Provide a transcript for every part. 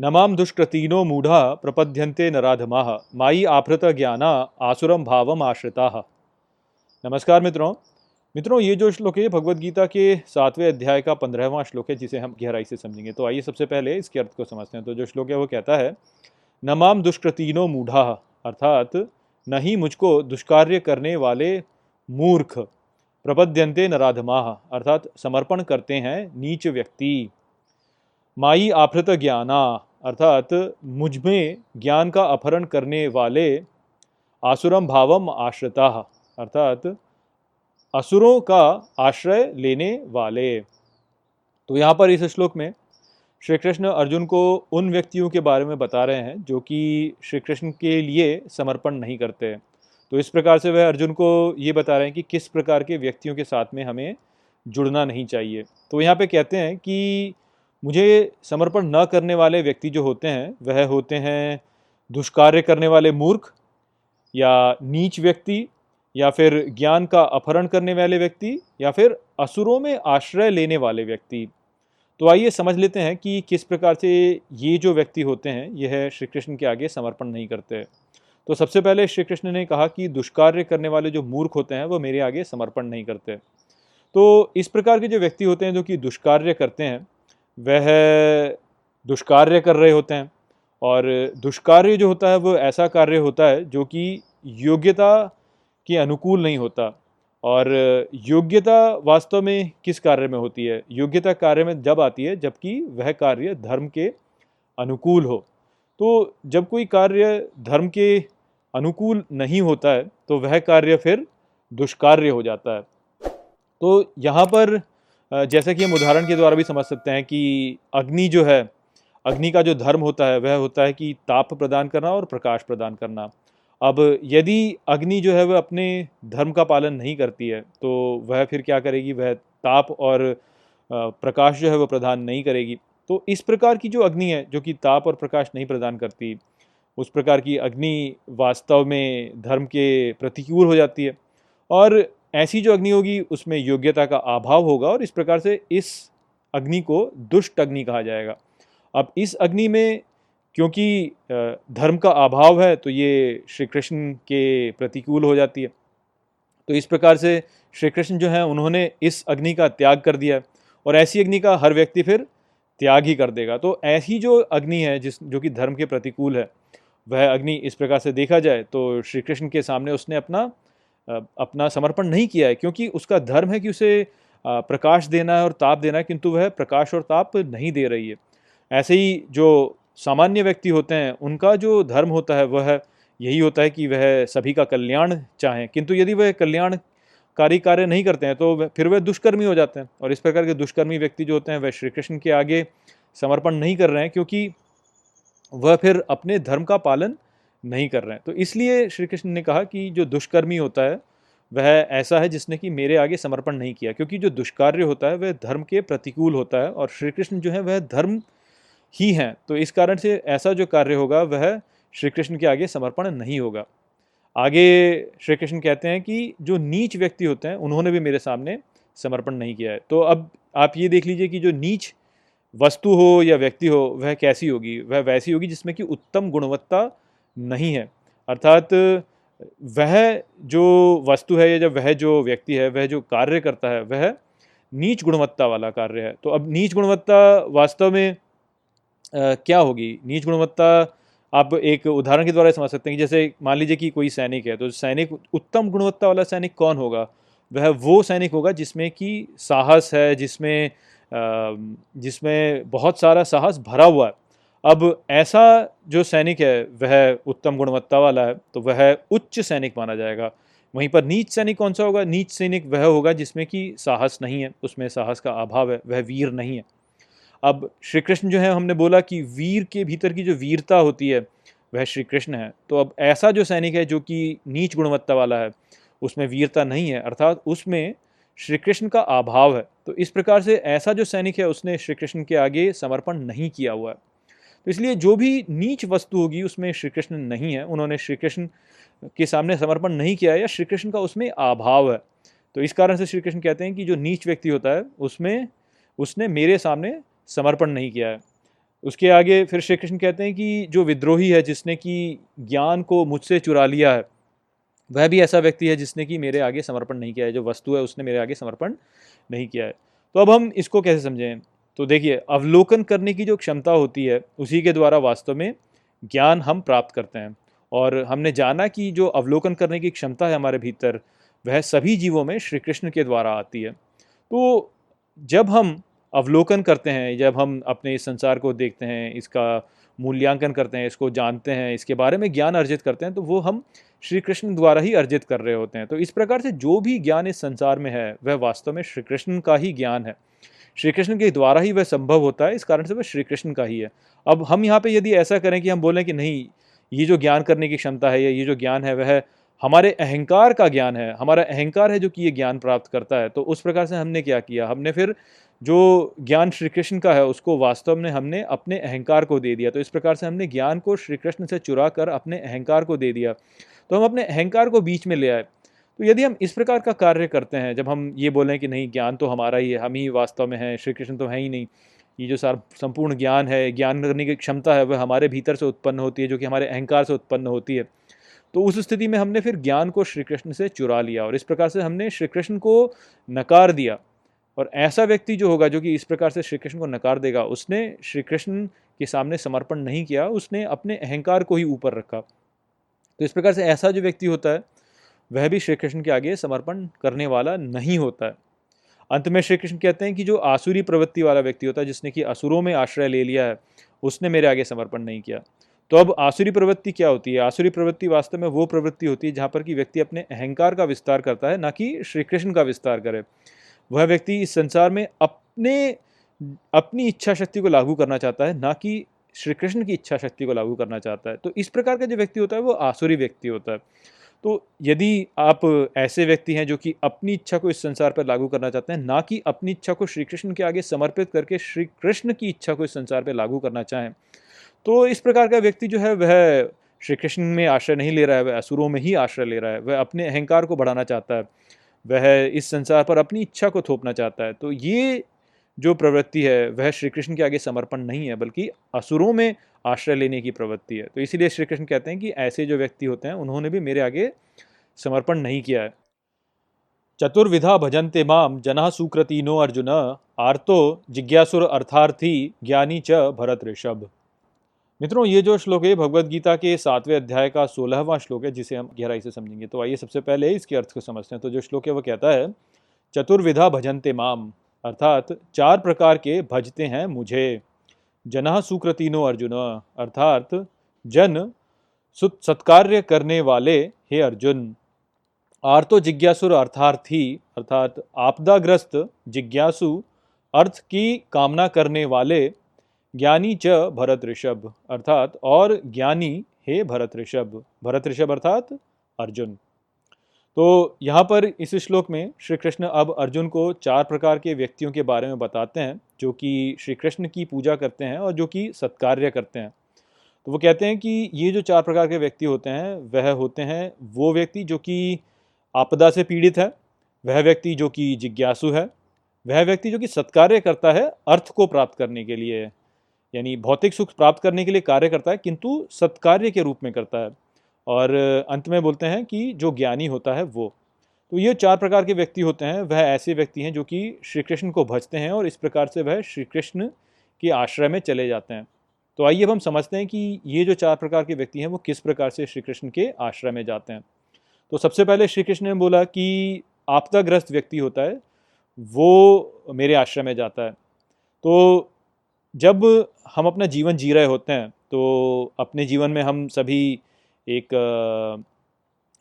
नमाम दुष्कृतीनो मूढ़ा प्रपद्यन्ते नराधमाः माई आफृत ज्ञाना आसुरम भावम आश्रिता। नमस्कार मित्रों। मित्रों, ये जो श्लोक है भगवत गीता के सातवें अध्याय का पंद्रहवां श्लोक है, जिसे हम गहराई से समझेंगे। तो आइए सबसे पहले इसके अर्थ को समझते हैं। तो जो श्लोक है, वो कहता है, नमाम दुष्कृतीनो मूढ़ा, अर्थात नहीं मुझको दुष्कार्य करने वाले मूर्ख प्रपद्यन्ते नराधमा, अर्थात समर्पण करते हैं नीच व्यक्ति। माई आफृत ज्ञाना अर्थात मुझमें ज्ञान का अपहरण करने वाले आसुरम भावम आश्रिता, अर्थात असुरों का आश्रय लेने वाले। तो यहाँ पर इस श्लोक में श्री कृष्ण अर्जुन को उन व्यक्तियों के बारे में बता रहे हैं जो कि श्री कृष्ण के लिए समर्पण नहीं करते। तो इस प्रकार से वह अर्जुन को ये बता रहे हैं कि किस प्रकार के व्यक्तियों के साथ में हमें जुड़ना नहीं चाहिए। तो यहाँ पे कहते हैं कि मुझे समर्पण न करने वाले व्यक्ति जो होते हैं, वह होते हैं दुष्कार्य करने वाले मूर्ख या नीच व्यक्ति या फिर ज्ञान का अपहरण करने वाले व्यक्ति या फिर असुरों में आश्रय लेने वाले व्यक्ति। तो आइए समझ लेते हैं कि किस प्रकार से ये जो व्यक्ति होते हैं, यह श्री कृष्ण के आगे समर्पण नहीं करते। तो सबसे पहले श्री कृष्ण ने कहा कि दुष्कार्य करने वाले जो मूर्ख होते हैं, वो मेरे आगे समर्पण नहीं करते। तो इस प्रकार के जो व्यक्ति होते हैं, जो कि दुष्कार्य करते हैं वह दुष्कार्य कर रहे होते हैं। और दुष्कार्य जो होता है, वो ऐसा कार्य होता है, जो कि योग्यता के अनुकूल नहीं होता। और योग्यता वास्तव में किस कार्य में होती है? योग्यता कार्य में जब आती है, जबकि वह कार्य धर्म के अनुकूल हो। तो जब कोई कार्य धर्म के अनुकूल नहीं होता है तो वह कार्य फिर दुष्कार्य हो जाता है। तो यहाँ पर जैसे कि हम उदाहरण के द्वारा भी समझ सकते हैं कि अग्नि जो है, अग्नि का जो धर्म होता है, वह होता है कि ताप प्रदान करना और प्रकाश प्रदान करना। अब यदि अग्नि जो है, वह अपने धर्म का पालन नहीं करती है तो वह फिर क्या करेगी? वह ताप और प्रकाश जो है, वह प्रदान नहीं करेगी। तो इस प्रकार की जो अग्नि है, जो कि ताप और प्रकाश नहीं प्रदान करती, उस प्रकार की अग्नि वास्तव में धर्म के प्रतिकूल हो जाती है। और ऐसी जो अग्नि होगी, उसमें योग्यता का अभाव होगा और इस प्रकार से इस अग्नि को दुष्ट अग्नि कहा जाएगा। अब इस अग्नि में क्योंकि धर्म का अभाव है तो ये श्री कृष्ण के प्रतिकूल हो जाती है। तो इस प्रकार से श्री कृष्ण जो है, उन्होंने इस अग्नि का त्याग कर दिया और ऐसी अग्नि का हर व्यक्ति फिर त्याग ही कर देगा। तो ऐसी जो अग्नि है, जिस, जो कि धर्म के प्रतिकूल है, वह अग्नि इस प्रकार से देखा जाए तो श्री कृष्ण के सामने उसने अपना अपना समर्पण नहीं किया है, क्योंकि उसका धर्म है कि उसे प्रकाश देना है और ताप देना है, किंतु वह प्रकाश और ताप नहीं दे रही है। ऐसे ही जो सामान्य व्यक्ति होते हैं, उनका जो धर्म होता है, वह यही होता है कि वह सभी का कल्याण चाहें। किंतु यदि वह कल्याणकारी कार्य नहीं करते हैं तो फिर वह दुष्कर्मी हो जाते हैं। और इस प्रकार के दुष्कर्मी व्यक्ति जो होते हैं, वह श्री कृष्ण के आगे समर्पण नहीं कर रहे हैं, क्योंकि वह फिर अपने धर्म का पालन नहीं कर रहे हैं। तो इसलिए श्री कृष्ण ने कहा कि जो दुष्कर्मी होता है, वह ऐसा है जिसने कि मेरे आगे समर्पण नहीं किया, क्योंकि जो दुष्कार्य होता है, वह धर्म के प्रतिकूल होता है और श्री कृष्ण जो है, वह धर्म ही हैं। तो इस कारण से ऐसा जो कार्य होगा, वह श्री कृष्ण के आगे समर्पण नहीं होगा। आगे श्री कृष्ण कहते हैं कि जो नीच व्यक्ति होते हैं, उन्होंने भी मेरे सामने समर्पण नहीं किया है। तो अब आप ये देख लीजिए कि जो नीच वस्तु हो या व्यक्ति हो, वह कैसी होगी? वह वैसी होगी जिसमें कि उत्तम गुणवत्ता नहीं है। अर्थात वह जो वस्तु है या जब वह जो व्यक्ति है वह जो कार्य करता है वह नीच गुणवत्ता वाला कार्य है। तो अब नीच गुणवत्ता वास्तव में आ, क्या होगी? नीच गुणवत्ता आप एक उदाहरण के द्वारा समझ सकते हैं कि जैसे मान लीजिए कि कोई सैनिक है तो सैनिक उत्तम गुणवत्ता वाला सैनिक कौन होगा? वह वो सैनिक होगा जिसमें कि साहस है जिसमें जिसमें बहुत सारा साहस भरा हुआ है। अब ऐसा जो सैनिक है, वह उत्तम गुणवत्ता वाला है तो वह उच्च सैनिक माना जाएगा। वहीं पर नीच सैनिक कौन सा होगा? नीच सैनिक वह होगा जिसमें कि साहस नहीं है, उसमें साहस का अभाव है, वह वीर नहीं है। अब श्री कृष्ण जो है, हमने बोला कि वीर के भीतर की जो वीरता होती है, वह श्री कृष्ण है। तो अब ऐसा जो सैनिक है जो कि नीच गुणवत्ता वाला है, उसमें वीरता नहीं है, अर्थात उसमें श्री कृष्ण का अभाव है। तो इस प्रकार से ऐसा जो सैनिक है, उसने श्री कृष्ण के आगे समर्पण नहीं किया हुआ है। तो इसलिए जो भी नीच वस्तु होगी, उसमें श्री कृष्ण नहीं है। उन्होंने श्री कृष्ण के सामने समर्पण नहीं किया है या श्री कृष्ण का उसमें अभाव है। तो इस कारण से श्री कृष्ण कहते हैं कि जो नीच व्यक्ति होता है, उसमें, उसने मेरे सामने समर्पण नहीं किया है। उसके आगे फिर श्री कृष्ण कहते हैं कि जो विद्रोही है, जिसने कि ज्ञान को मुझसे चुरा लिया है, वह भी ऐसा व्यक्ति है जिसने कि मेरे आगे समर्पण नहीं किया है। जो वस्तु है, उसने मेरे आगे समर्पण नहीं किया है। तो अब हम इसको कैसे समझें? तो देखिए, अवलोकन करने की जो क्षमता होती है, उसी के द्वारा वास्तव में ज्ञान हम प्राप्त करते हैं। और हमने जाना कि जो अवलोकन करने की क्षमता है हमारे भीतर, वह सभी जीवों में श्री कृष्ण के द्वारा आती है। तो जब हम अवलोकन करते हैं, जब हम अपने इस संसार को देखते हैं, इसका मूल्यांकन करते हैं, इसको जानते हैं, इसके बारे में ज्ञान अर्जित करते हैं तो वो हम श्री कृष्ण द्वारा ही अर्जित कर रहे होते हैं। तो इस प्रकार से जो भी ज्ञान इस संसार में है, वह वास्तव में श्री कृष्ण का ही ज्ञान है। श्री कृष्ण के द्वारा ही वह संभव होता है, इस कारण से वह श्री कृष्ण का ही है। अब हम यहाँ पे यदि ऐसा करें कि हम बोलें कि नहीं, ये जो ज्ञान करने की क्षमता है या ये जो ज्ञान है, वह हमारे अहंकार का ज्ञान है, हमारा अहंकार है जो कि ये ज्ञान प्राप्त करता है तो उस प्रकार से हमने क्या किया? हमने फिर जो ज्ञान श्री कृष्ण का है, उसको वास्तव में हमने अपने अहंकार को दे दिया तो इस प्रकार से हमने ज्ञान को श्री कृष्ण से चुरा कर अपने अहंकार को दे दिया। तो हम अपने अहंकार को बीच में ले आए। तो यदि हम इस प्रकार का कार्य करते हैं, जब हम ये बोलें कि नहीं, ज्ञान तो हमारा ही है, हम ही वास्तव में हैं श्री कृष्ण तो है ही नहीं, ये जो सार, संपूर्ण ज्ञान है, ज्ञान करने की क्षमता है, वह हमारे भीतर से उत्पन्न होती है, जो कि हमारे अहंकार से उत्पन्न होती है। तो उस स्थिति में हमने फिर ज्ञान को श्री कृष्ण से चुरा लिया और इस प्रकार से हमने श्री कृष्ण को नकार दिया। और ऐसा व्यक्ति जो होगा, जो कि इस प्रकार से श्री कृष्ण को नकार देगा, उसने श्री कृष्ण के सामने समर्पण नहीं किया, उसने अपने अहंकार को ही ऊपर रखा। तो इस प्रकार से ऐसा जो व्यक्ति होता है वह भी श्री कृष्ण के आगे समर्पण करने वाला नहीं होता है। अंत में श्री कृष्ण कहते हैं कि जो आसुरी प्रवृत्ति वाला व्यक्ति होता है, जिसने कि असुरों में आश्रय ले लिया है, उसने मेरे आगे समर्पण नहीं किया। तो अब आसुरी प्रवृत्ति क्या होती है? आसुरी प्रवृत्ति वास्तव में वो प्रवृत्ति होती है, जहाँ पर कि व्यक्ति अपने अहंकार का विस्तार करता है, ना कि श्री कृष्ण का विस्तार करे। वह व्यक्ति इस संसार में अपने, अपनी इच्छा शक्ति को लागू करना चाहता है, ना कि श्री कृष्ण की इच्छा शक्ति को लागू करना चाहता है। तो इस प्रकार का जो व्यक्ति होता है, वो आसुरी व्यक्ति होता है। तो यदि आप ऐसे व्यक्ति हैं जो कि अपनी इच्छा को इस संसार पर लागू करना चाहते हैं, ना कि अपनी इच्छा को श्री कृष्ण के आगे समर्पित करके श्री कृष्ण की इच्छा को इस संसार पर लागू करना चाहें तो इस प्रकार का व्यक्ति जो है, वह श्री कृष्ण में आश्रय नहीं ले रहा है, वह असुरों में ही आश्रय ले रहा है, वह अपने अहंकार को बढ़ाना चाहता है, वह इस संसार पर अपनी इच्छा को थोपना चाहता है। तो ये जो प्रवृत्ति है, वह श्री कृष्ण के आगे समर्पण नहीं है, बल्कि असुरों में आश्रय लेने की प्रवृत्ति है। तो इसीलिए श्री कृष्ण कहते हैं कि ऐसे जो व्यक्ति होते हैं, उन्होंने भी मेरे आगे समर्पण नहीं किया है। चतुर्विधा भजनते माम, जना सुकृतिनो अर्जुन, आर्तो जिज्ञासुर अर्थार्थी, ज्ञानी च भरत ऋषभ। मित्रों, ये जो श्लोक है भगवत गीता के सातवें अध्याय का सोलहवां श्लोक है, जिसे हम गहराई से समझेंगे। तो आइए सबसे पहले इसके अर्थ को समझते हैं। तो जो श्लोक है, वो कहता है, चतुर्विधा भजनते माम अर्थात चार प्रकार के भजते हैं मुझे। जना सुकृतिनो अर्जुन, अर्थात जन सत्कार्य करने वाले, हे अर्जुन। आर्तो जिज्ञासुर अर्थार्थी, अर्थात आपदाग्रस्त जिज्ञासु, अर्थ की कामना करने वाले, ज्ञानी च भरत ऋषभ, अर्थात और ज्ञानी, हे भरत ऋषभ। भरत ऋषभ अर्थात अर्जुन। तो यहाँ पर इस श्लोक में श्री कृष्ण अब अर्जुन को चार प्रकार के व्यक्तियों के बारे में बताते हैं, जो कि श्री कृष्ण की पूजा करते हैं और जो कि सत्कार्य करते हैं। तो वो कहते हैं कि ये जो चार प्रकार के व्यक्ति होते हैं, वह होते हैं वो व्यक्ति जो कि आपदा से पीड़ित है, वह व्यक्ति जो कि जिज्ञासु है, वह व्यक्ति जो कि सत्कार्य करता है अर्थ को प्राप्त करने के लिए, यानी भौतिक सुख प्राप्त करने के लिए कार्य करता है, किंतु सत्कार्य के रूप में करता है। और अंत में बोलते हैं कि जो ज्ञानी होता है वो। तो ये चार प्रकार के व्यक्ति होते हैं, वह ऐसे व्यक्ति हैं जो कि श्री कृष्ण को भजते हैं और इस प्रकार से वह श्री कृष्ण के आश्रय में चले जाते हैं। तो आइए अब हम समझते हैं कि ये जो चार प्रकार के व्यक्ति हैं, वो किस प्रकार से श्री कृष्ण के आश्रय में जाते हैं। तो सबसे पहले श्री कृष्ण ने बोला कि आपदाग्रस्त व्यक्ति होता है, वो मेरे आश्रय में जाता है। तो जब हम अपना जीवन जी रहे होते हैं तो अपने जीवन में हम सभी एक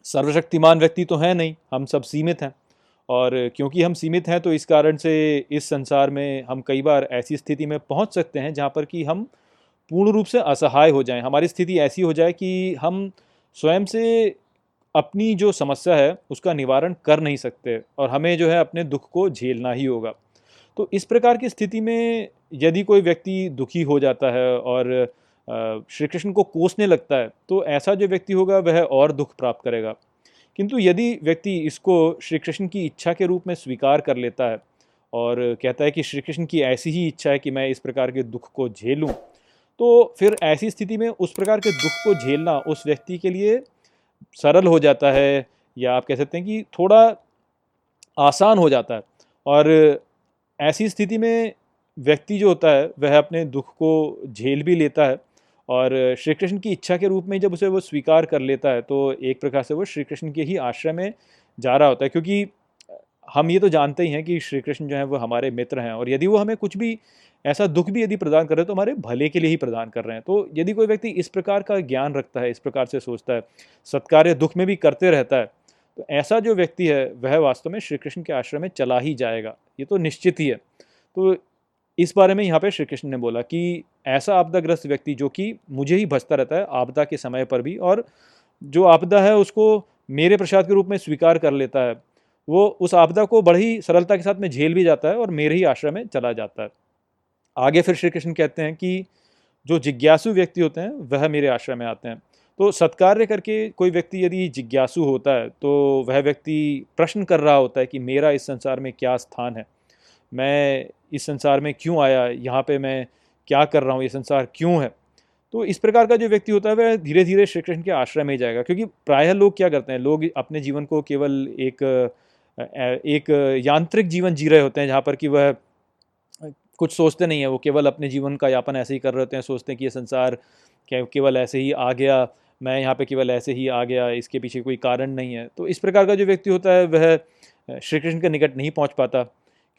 सर्वशक्तिमान व्यक्ति तो है नहीं, हम सब सीमित हैं। और क्योंकि हम सीमित हैं तो इस कारण से इस संसार में हम कई बार ऐसी स्थिति में पहुँच सकते हैं, जहाँ पर कि हम पूर्ण रूप से असहाय हो जाएँ। हमारी स्थिति ऐसी हो जाए कि हम स्वयं से अपनी जो समस्या है, उसका निवारण कर नहीं सकते और हमें जो है अपने दुख को झेलना ही होगा। तो इस प्रकार की स्थिति में यदि कोई व्यक्ति दुखी हो जाता है और श्री कृष्ण को कोसने लगता है तो ऐसा जो व्यक्ति होगा, वह और दुख प्राप्त करेगा। किंतु यदि व्यक्ति इसको श्री कृष्ण की इच्छा के रूप में स्वीकार कर लेता है और कहता है कि श्री कृष्ण की ऐसी ही इच्छा है कि मैं इस प्रकार के दुख को झेलूँ तो फिर ऐसी स्थिति में उस प्रकार के दुख को झेलना उस व्यक्ति के लिए सरल हो जाता है या आप कह सकते हैं कि थोड़ा आसान हो जाता है। और ऐसी स्थिति में व्यक्ति जो होता है, वह अपने दुख को झेल भी लेता है और श्री कृष्ण की इच्छा के रूप में जब उसे वो स्वीकार कर लेता है तो एक प्रकार से वो श्री कृष्ण के ही आश्रय में जा रहा होता है। क्योंकि हम ये तो जानते ही हैं कि श्री कृष्ण जो है वो हमारे मित्र हैं और यदि वो हमें कुछ भी, ऐसा दुख भी यदि प्रदान कर रहे हैं तो हमारे भले के लिए ही प्रदान कर रहे हैं। तो यदि कोई व्यक्ति इस प्रकार का ज्ञान रखता है, इस प्रकार से सोचता है, सत्कार्य दुख में भी करते रहता है तो ऐसा जो व्यक्ति है, वह वास्तव में श्री कृष्ण के आश्रम में चला ही जाएगा। ये तो निश्चित ही है। तो इस बारे में यहाँ पे श्री कृष्ण ने बोला कि ऐसा आपदाग्रस्त व्यक्ति जो कि मुझे ही भजता रहता है, आपदा के समय पर भी, और जो आपदा है उसको मेरे प्रसाद के रूप में स्वीकार कर लेता है, वो उस आपदा को बड़ी सरलता के साथ में झेल भी जाता है और मेरे ही आश्रम में चला जाता है। आगे फिर श्री कृष्ण कहते हैं कि जो जिज्ञासु व्यक्ति होते हैं, वह मेरे आश्रम में आते हैं। तो सत्कार्य करके कोई व्यक्ति यदि जिज्ञासु होता है तो वह व्यक्ति प्रश्न कर रहा होता है कि मेरा इस संसार में क्या स्थान है? मैं इस संसार में क्यों आया, यहाँ पे मैं क्या कर रहा हूँ, ये संसार क्यों है? तो इस प्रकार का जो व्यक्ति होता है, वह धीरे धीरे श्री कृष्ण के आश्रय में ही जाएगा। क्योंकि प्रायः लोग क्या करते हैं, लोग अपने जीवन को केवल एक एक यांत्रिक जीवन जी रहे होते हैं, जहाँ पर कि वह कुछ सोचते नहीं है, वो केवल अपने जीवन का यापन ऐसे ही कर रहे हैं, सोचते हैं कि ये संसार केवल ऐसे ही आ गया, मैं यहाँ पे केवल ऐसे ही आ गया, इसके पीछे कोई कारण नहीं है। तो इस प्रकार का जो व्यक्ति होता है, वह श्री कृष्ण के निकट नहीं पहुँच पाता।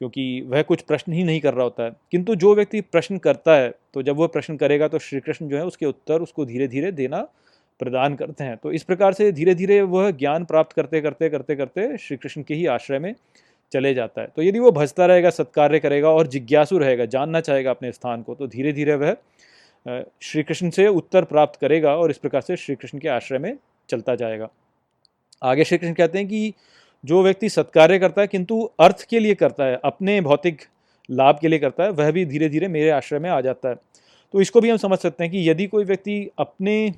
क्योंकि वह कुछ प्रश्न ही नहीं कर रहा होता है। किंतु जो व्यक्ति प्रश्न करता है तो जब वह प्रश्न करेगा तो श्री कृष्ण जो है उसके उत्तर उसको धीरे धीरे देना प्रदान करते हैं। तो इस प्रकार से धीरे धीरे वह ज्ञान प्राप्त करते करते करते करते श्री कृष्ण के ही आश्रय में चले जाता है। तो यदि वो भजता रहेगा, सत्कार्य करेगा और जिज्ञासु रहेगा, जानना चाहेगा अपने स्थान को तो धीरे धीरे वह श्री कृष्ण से उत्तर प्राप्त करेगा और इस प्रकार से श्री कृष्ण के आश्रय में चलता जाएगा। आगे श्री कृष्ण कहते हैं कि जो व्यक्ति सत्कार्य करता है, किंतु अर्थ के लिए करता है, अपने भौतिक लाभ के लिए करता है, वह भी धीरे धीरे मेरे आश्रय में आ जाता है। तो इसको भी हम समझ सकते हैं कि यदि कोई व्यक्ति अपने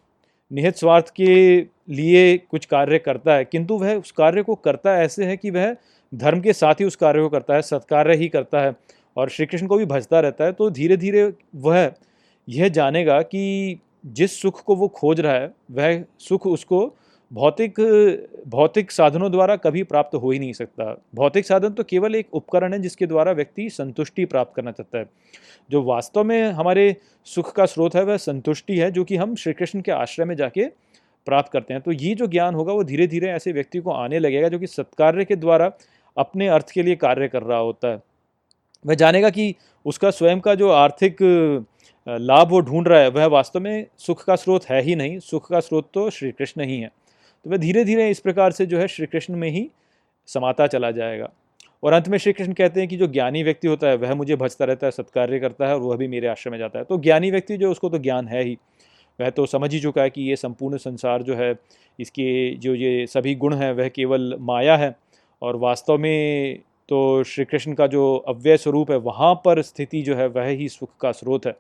निहित स्वार्थ के लिए कुछ कार्य करता है, किंतु वह उस कार्य को करता ऐसे है कि वह धर्म के साथ ही उस कार्य को करता है, सत्कार्य ही करता है और श्री कृष्ण को भी भजता रहता है तो धीरे धीरे वह यह जानेगा कि जिस सुख को वो खोज रहा है, वह सुख उसको भौतिक भौतिक साधनों द्वारा कभी प्राप्त हो ही नहीं सकता। भौतिक साधन तो केवल एक उपकरण है जिसके द्वारा व्यक्ति संतुष्टि प्राप्त करना चाहता है। जो वास्तव में हमारे सुख का स्रोत है, वह संतुष्टि है, जो कि हम श्री कृष्ण के आश्रय में जाके प्राप्त करते हैं। तो ये जो ज्ञान होगा, वो धीरे धीरे ऐसे व्यक्ति को आने लगेगा, जो कि सत्कार्य के द्वारा अपने अर्थ के लिए कार्य कर रहा होता है। वह जानेगा कि उसका स्वयं का जो आर्थिक लाभ वो ढूंढ रहा है, वह वास्तव में सुख का स्रोत है ही नहीं। सुख का स्रोत तो श्री कृष्ण ही है। तो वह धीरे धीरे इस प्रकार से जो है श्री कृष्ण में ही समाता चला जाएगा। और अंत में श्री कृष्ण कहते हैं कि जो ज्ञानी व्यक्ति होता है, वह मुझे भजता रहता है, सत्कार्य करता है और वह भी मेरे आश्रम में जाता है। तो ज्ञानी व्यक्ति जो उसको तो ज्ञान है ही। वह तो समझ ही चुका है कि ये संपूर्ण संसार जो है, इसके जो ये सभी गुण हैं, वह केवल माया है। और वास्तव में तो श्री कृष्ण का जो अव्यय स्वरूप है, वहाँ पर स्थिति जो है, वह ही सुख का स्रोत है।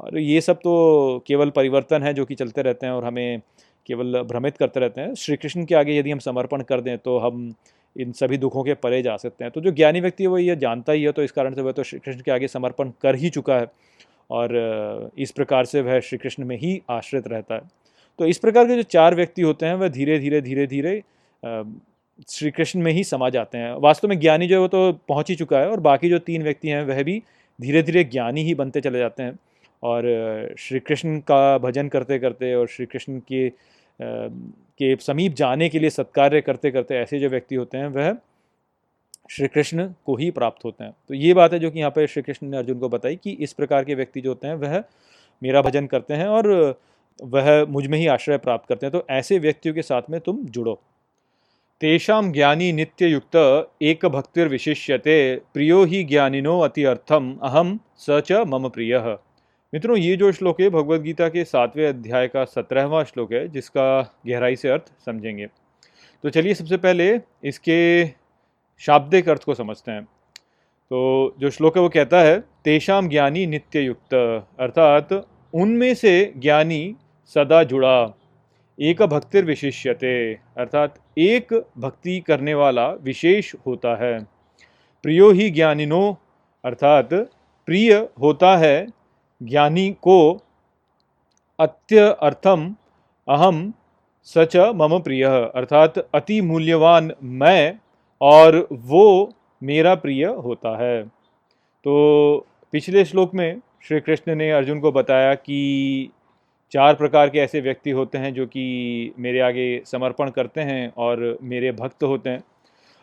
और ये सब तो केवल परिवर्तन है जो कि चलते रहते हैं और हमें केवल भ्रमित करते रहते हैं श्री कृष्ण के आगे यदि हम समर्पण कर दें तो हम इन सभी दुखों के परे जा सकते हैं। तो जो ज्ञानी व्यक्ति है, वो ये जानता ही है तो इस कारण से वह तो श्री कृष्ण के आगे समर्पण कर ही चुका है और इस प्रकार से वह श्री कृष्ण में ही आश्रित रहता है। तो इस प्रकार के जो चार व्यक्ति होते हैं, वह धीरे धीरे धीरे धीरे श्री कृष्ण में ही समा जाते हैं। वास्तव में ज्ञानी जो है, वो तो पहुँच ही चुका है और बाकी जो तीन व्यक्ति हैं, वह भी धीरे धीरे ज्ञानी ही बनते चले जाते हैं। और श्री कृष्ण का भजन करते करते और श्री कृष्ण के के समीप जाने के लिए सत्कार्य करते करते ऐसे जो व्यक्ति होते हैं, वह श्री कृष्ण को ही प्राप्त होते हैं। तो ये बात है जो कि यहाँ पर श्री कृष्ण ने अर्जुन को बताई कि इस प्रकार के व्यक्ति जो होते हैं, वह मेरा भजन करते हैं और वह मुझमें ही आश्रय प्राप्त करते हैं। तो ऐसे व्यक्तियों के साथ में तुम जुड़ो। तेषां ज्ञानी नित्य युक्त एक भक्तिर्विशिष्यते, प्रियो ही ज्ञानिनो अति अर्थम अहम स च मम प्रिय। मित्रों, ये जो श्लोक है, भगवद गीता के सातवें अध्याय का सत्रहवां श्लोक है, जिसका गहराई से अर्थ समझेंगे। तो चलिए सबसे पहले इसके शाब्दिक अर्थ को समझते हैं। तो जो श्लोक है, वो कहता है तेषाम ज्ञानी नित्य युक्त अर्थात, उनमें से ज्ञानी सदा जुड़ा, एक भक्तिर विशिष्यते अर्थात, एक भक्ति करने वाला विशेष होता है, प्रियो ही ज्ञानिनो अर्थात, प्रिय होता है ज्ञानी को अत्य अर्थम अहम सच मम प्रिय। अर्थात अति मूल्यवान मैं और वो मेरा प्रिय होता है। तो पिछले श्लोक में श्री कृष्ण ने अर्जुन को बताया कि चार प्रकार के ऐसे व्यक्ति होते हैं जो कि मेरे आगे समर्पण करते हैं और मेरे भक्त होते हैं।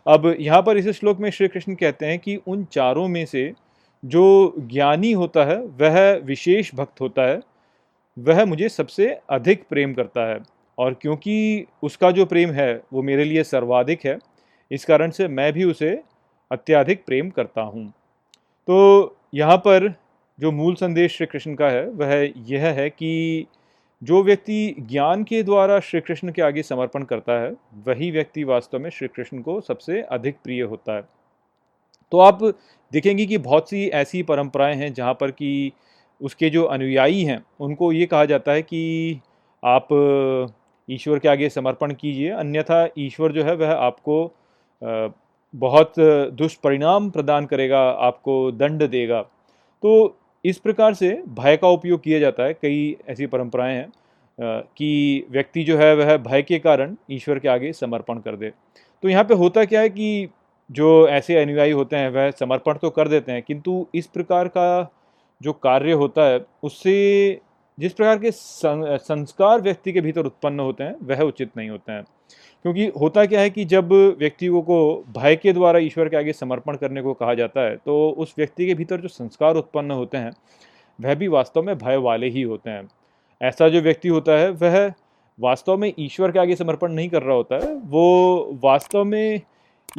अब यहाँ पर इस श्लोक में श्री कृष्ण कहते हैं कि उन चारों में से जो ज्ञानी होता है, वह विशेष भक्त होता है, वह मुझे सबसे अधिक प्रेम करता है। और क्योंकि उसका जो प्रेम है, वो मेरे लिए सर्वाधिक है, इस कारण से मैं भी उसे अत्याधिक प्रेम करता हूँ। तो यहाँ पर जो मूल संदेश श्री कृष्ण का है, वह यह है कि जो व्यक्ति ज्ञान के द्वारा श्री कृष्ण के आगे समर्पण करता है, वही व्यक्ति वास्तव में श्री कृष्ण को सबसे अधिक प्रिय होता है। तो आप देखेंगे कि बहुत सी ऐसी परंपराएँ हैं जहाँ पर कि उसके जो अनुयायी हैं, उनको ये कहा जाता है कि आप ईश्वर के आगे समर्पण कीजिए, अन्यथा ईश्वर जो है वह आपको बहुत दुष्परिणाम प्रदान करेगा, आपको दंड देगा। तो इस प्रकार से भय का उपयोग किया जाता है, कई ऐसी परंपराएँ हैं कि व्यक्ति जो है वह भय के कारण ईश्वर के आगे समर्पण कर दे। तो यहाँ पे होता क्या है कि जो ऐसे अनुयायी होते हैं, वह समर्पण तो कर देते हैं, किंतु इस प्रकार का जो कार्य होता है, उससे जिस प्रकार के संस्कार व्यक्ति के भीतर उत्पन्न होते हैं, वह उचित नहीं होते हैं। क्योंकि होता क्या है कि जब व्यक्तियों को भय के द्वारा ईश्वर के आगे समर्पण करने को कहा जाता है तो उस व्यक्ति के भीतर जो संस्कार उत्पन्न होते हैं, वह भी वास्तव में भय वाले ही होते हैं। ऐसा जो व्यक्ति होता है, वह वास्तव में ईश्वर के आगे समर्पण नहीं कर रहा होता है, वो वास्तव में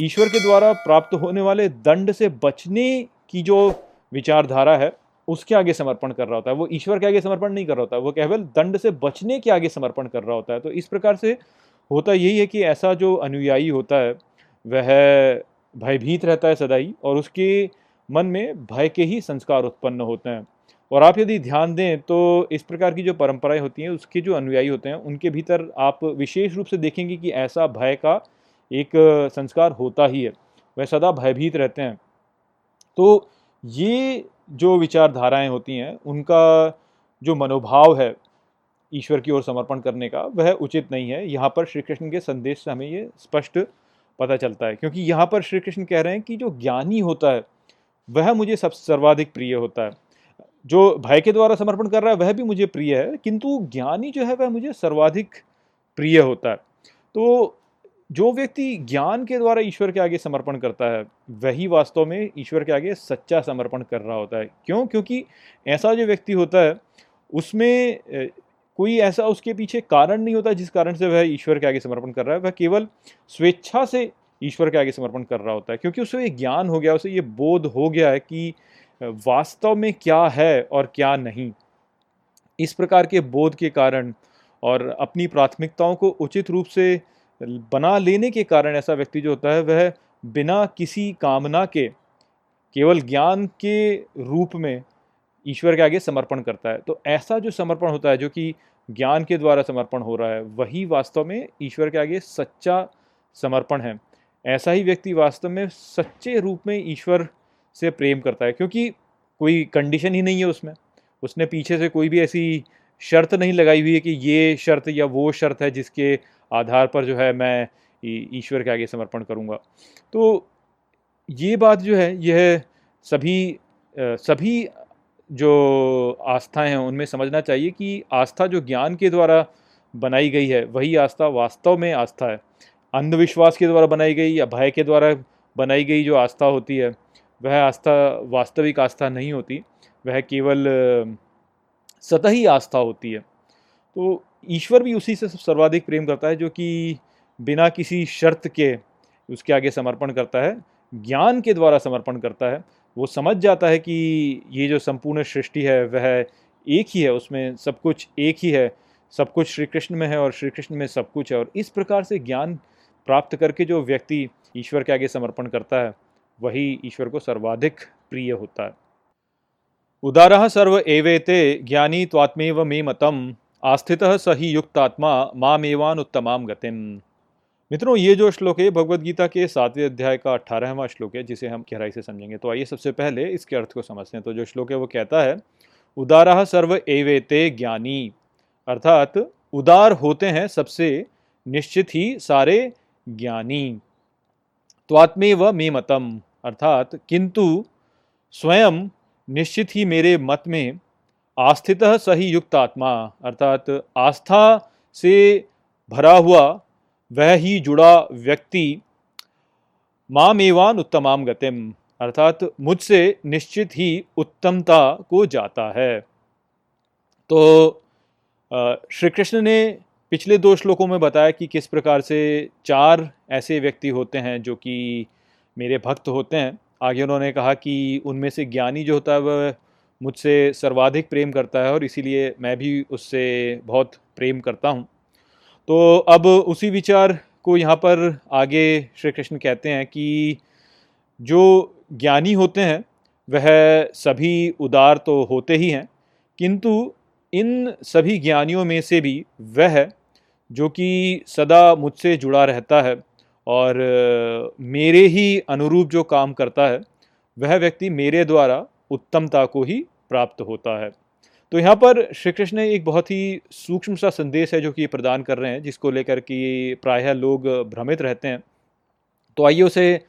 ईश्वर के द्वारा प्राप्त होने वाले दंड से बचने की जो विचारधारा है, उसके आगे समर्पण कर रहा होता है। वो ईश्वर के आगे समर्पण नहीं कर रहा होता वो केवल दंड से बचने के आगे समर्पण कर रहा होता है। तो इस प्रकार से होता यही है कि ऐसा जो अनुयायी होता है, वह भयभीत रहता है सदाई और उसके मन में भय के ही संस्कार उत्पन्न होते हैं। और आप यदि ध्यान दें तो इस प्रकार की जो परंपराएँ होती हैं, उसके जो अनुयायी होते हैं, उनके भीतर आप विशेष रूप से देखेंगे कि ऐसा भय का एक संस्कार होता ही है, वह सदा भयभीत रहते हैं। तो ये जो विचारधाराएँ होती हैं, उनका जो मनोभाव है ईश्वर की ओर समर्पण करने का, वह उचित नहीं है। यहाँ पर श्री कृष्ण के संदेश से हमें ये स्पष्ट पता चलता है, क्योंकि यहाँ पर श्री कृष्ण कह रहे हैं कि जो ज्ञानी होता है, वह मुझे सब सर्वाधिक प्रिय होता है। जो भय के द्वारा समर्पण कर रहा है, वह भी मुझे प्रिय है, किंतु ज्ञानी जो है, वह मुझे सर्वाधिक प्रिय होता है। तो जो व्यक्ति ज्ञान के द्वारा ईश्वर के आगे समर्पण करता है, वही वास्तव में ईश्वर के आगे सच्चा समर्पण कर रहा होता है। क्यों? क्योंकि ऐसा जो व्यक्ति होता है, उसमें कोई ऐसा उसके पीछे कारण नहीं होता जिस कारण से वह ईश्वर के आगे समर्पण कर रहा है। वह केवल स्वेच्छा से ईश्वर के आगे समर्पण कर रहा होता है, क्योंकि उसे ये ज्ञान हो गया, उसे ये बोध हो गया है कि वास्तव में क्या है और क्या नहीं। इस प्रकार के बोध के कारण और अपनी प्राथमिकताओं को उचित रूप से बना लेने के कारण ऐसा व्यक्ति जो होता है, वह बिना किसी कामना के, केवल ज्ञान के रूप में ईश्वर के आगे समर्पण करता है। तो ऐसा जो समर्पण होता है, जो कि ज्ञान के द्वारा समर्पण हो रहा है, वही वास्तव में ईश्वर के आगे सच्चा समर्पण है। ऐसा ही व्यक्ति वास्तव में सच्चे रूप में ईश्वर से प्रेम करता है, क्योंकि कोई कंडीशन ही नहीं है उसमें। उसने पीछे से कोई भी ऐसी शर्त नहीं लगाई हुई है कि ये शर्त या वो शर्त है जिसके आधार पर जो है मैं ईश्वर के आगे समर्पण करूँगा। तो ये बात जो है, यह सभी सभी जो आस्थाएँ हैं, उनमें समझना चाहिए कि आस्था जो ज्ञान के द्वारा बनाई गई है, वही आस्था वास्तव में आस्था है। अंधविश्वास के द्वारा बनाई गई या भय के द्वारा बनाई गई जो आस्था होती है, वह आस्था वास्तविक आस्था नहीं होती, वह केवल सतही आस्था होती है। तो ईश्वर भी उसी से सर्वाधिक प्रेम करता है, जो कि बिना किसी शर्त के उसके आगे समर्पण करता है, ज्ञान के द्वारा समर्पण करता है। वो समझ जाता है कि ये जो संपूर्ण सृष्टि है, वह एक ही है, उसमें सब कुछ एक ही है, सब कुछ श्री कृष्ण में है और श्री कृष्ण में सब कुछ है। और इस प्रकार से ज्ञान प्राप्त करके जो व्यक्ति ईश्वर के आगे समर्पण करता है, वही ईश्वर को सर्वाधिक प्रिय होता है। उदार सर्व एवेते ज्ञानी त्वात्मेव मे मतम आस्थित सही युक्तात्मा मामेवान उत्तमाम गतिम मित्रों, ये जो श्लोक है भगवत गीता के सातवें अध्याय का अट्ठारहवां श्लोक है, जिसे हम गहराई से समझेंगे। तो आइए सबसे पहले इसके अर्थ को समझते हैं। तो जो श्लोक है, वो कहता है, उदारा सर्व एवेते ज्ञानी अर्थात उदार होते हैं सबसे निश्चित ही सारे ज्ञानी। त्वात्मे व मे मतम अर्थात किंतु स्वयं निश्चित ही मेरे मत में आस्थित सही युक्त आत्मा, अर्थात आस्था से भरा हुआ, वह ही जुड़ा व्यक्ति मामेवान उत्तमाम गतिम, अर्थात मुझसे निश्चित ही उत्तमता को जाता है। तो श्री कृष्ण ने पिछले दो श्लोकों में बताया कि किस प्रकार से चार ऐसे व्यक्ति होते हैं जो कि मेरे भक्त होते हैं। आगे उन्होंने कहा कि उनमें से ज्ञानी जो होता है वह मुझसे सर्वाधिक प्रेम करता है और इसीलिए मैं भी उससे बहुत प्रेम करता हूँ। तो अब उसी विचार को यहाँ पर आगे श्री कृष्ण कहते हैं कि जो ज्ञानी होते हैं, वह सभी उदार तो होते ही हैं, किंतु इन सभी ज्ञानियों में से भी वह, जो कि सदा मुझसे जुड़ा रहता है और मेरे ही अनुरूप जो काम करता है, वह व्यक्ति मेरे द्वारा उत्तमता को ही प्राप्त होता है। तो यहाँ पर श्री कृष्ण एक बहुत ही सूक्ष्म सा संदेश है जो कि प्रदान कर रहे हैं, जिसको लेकर कि प्रायः लोग भ्रमित रहते हैं। तो आइए उसे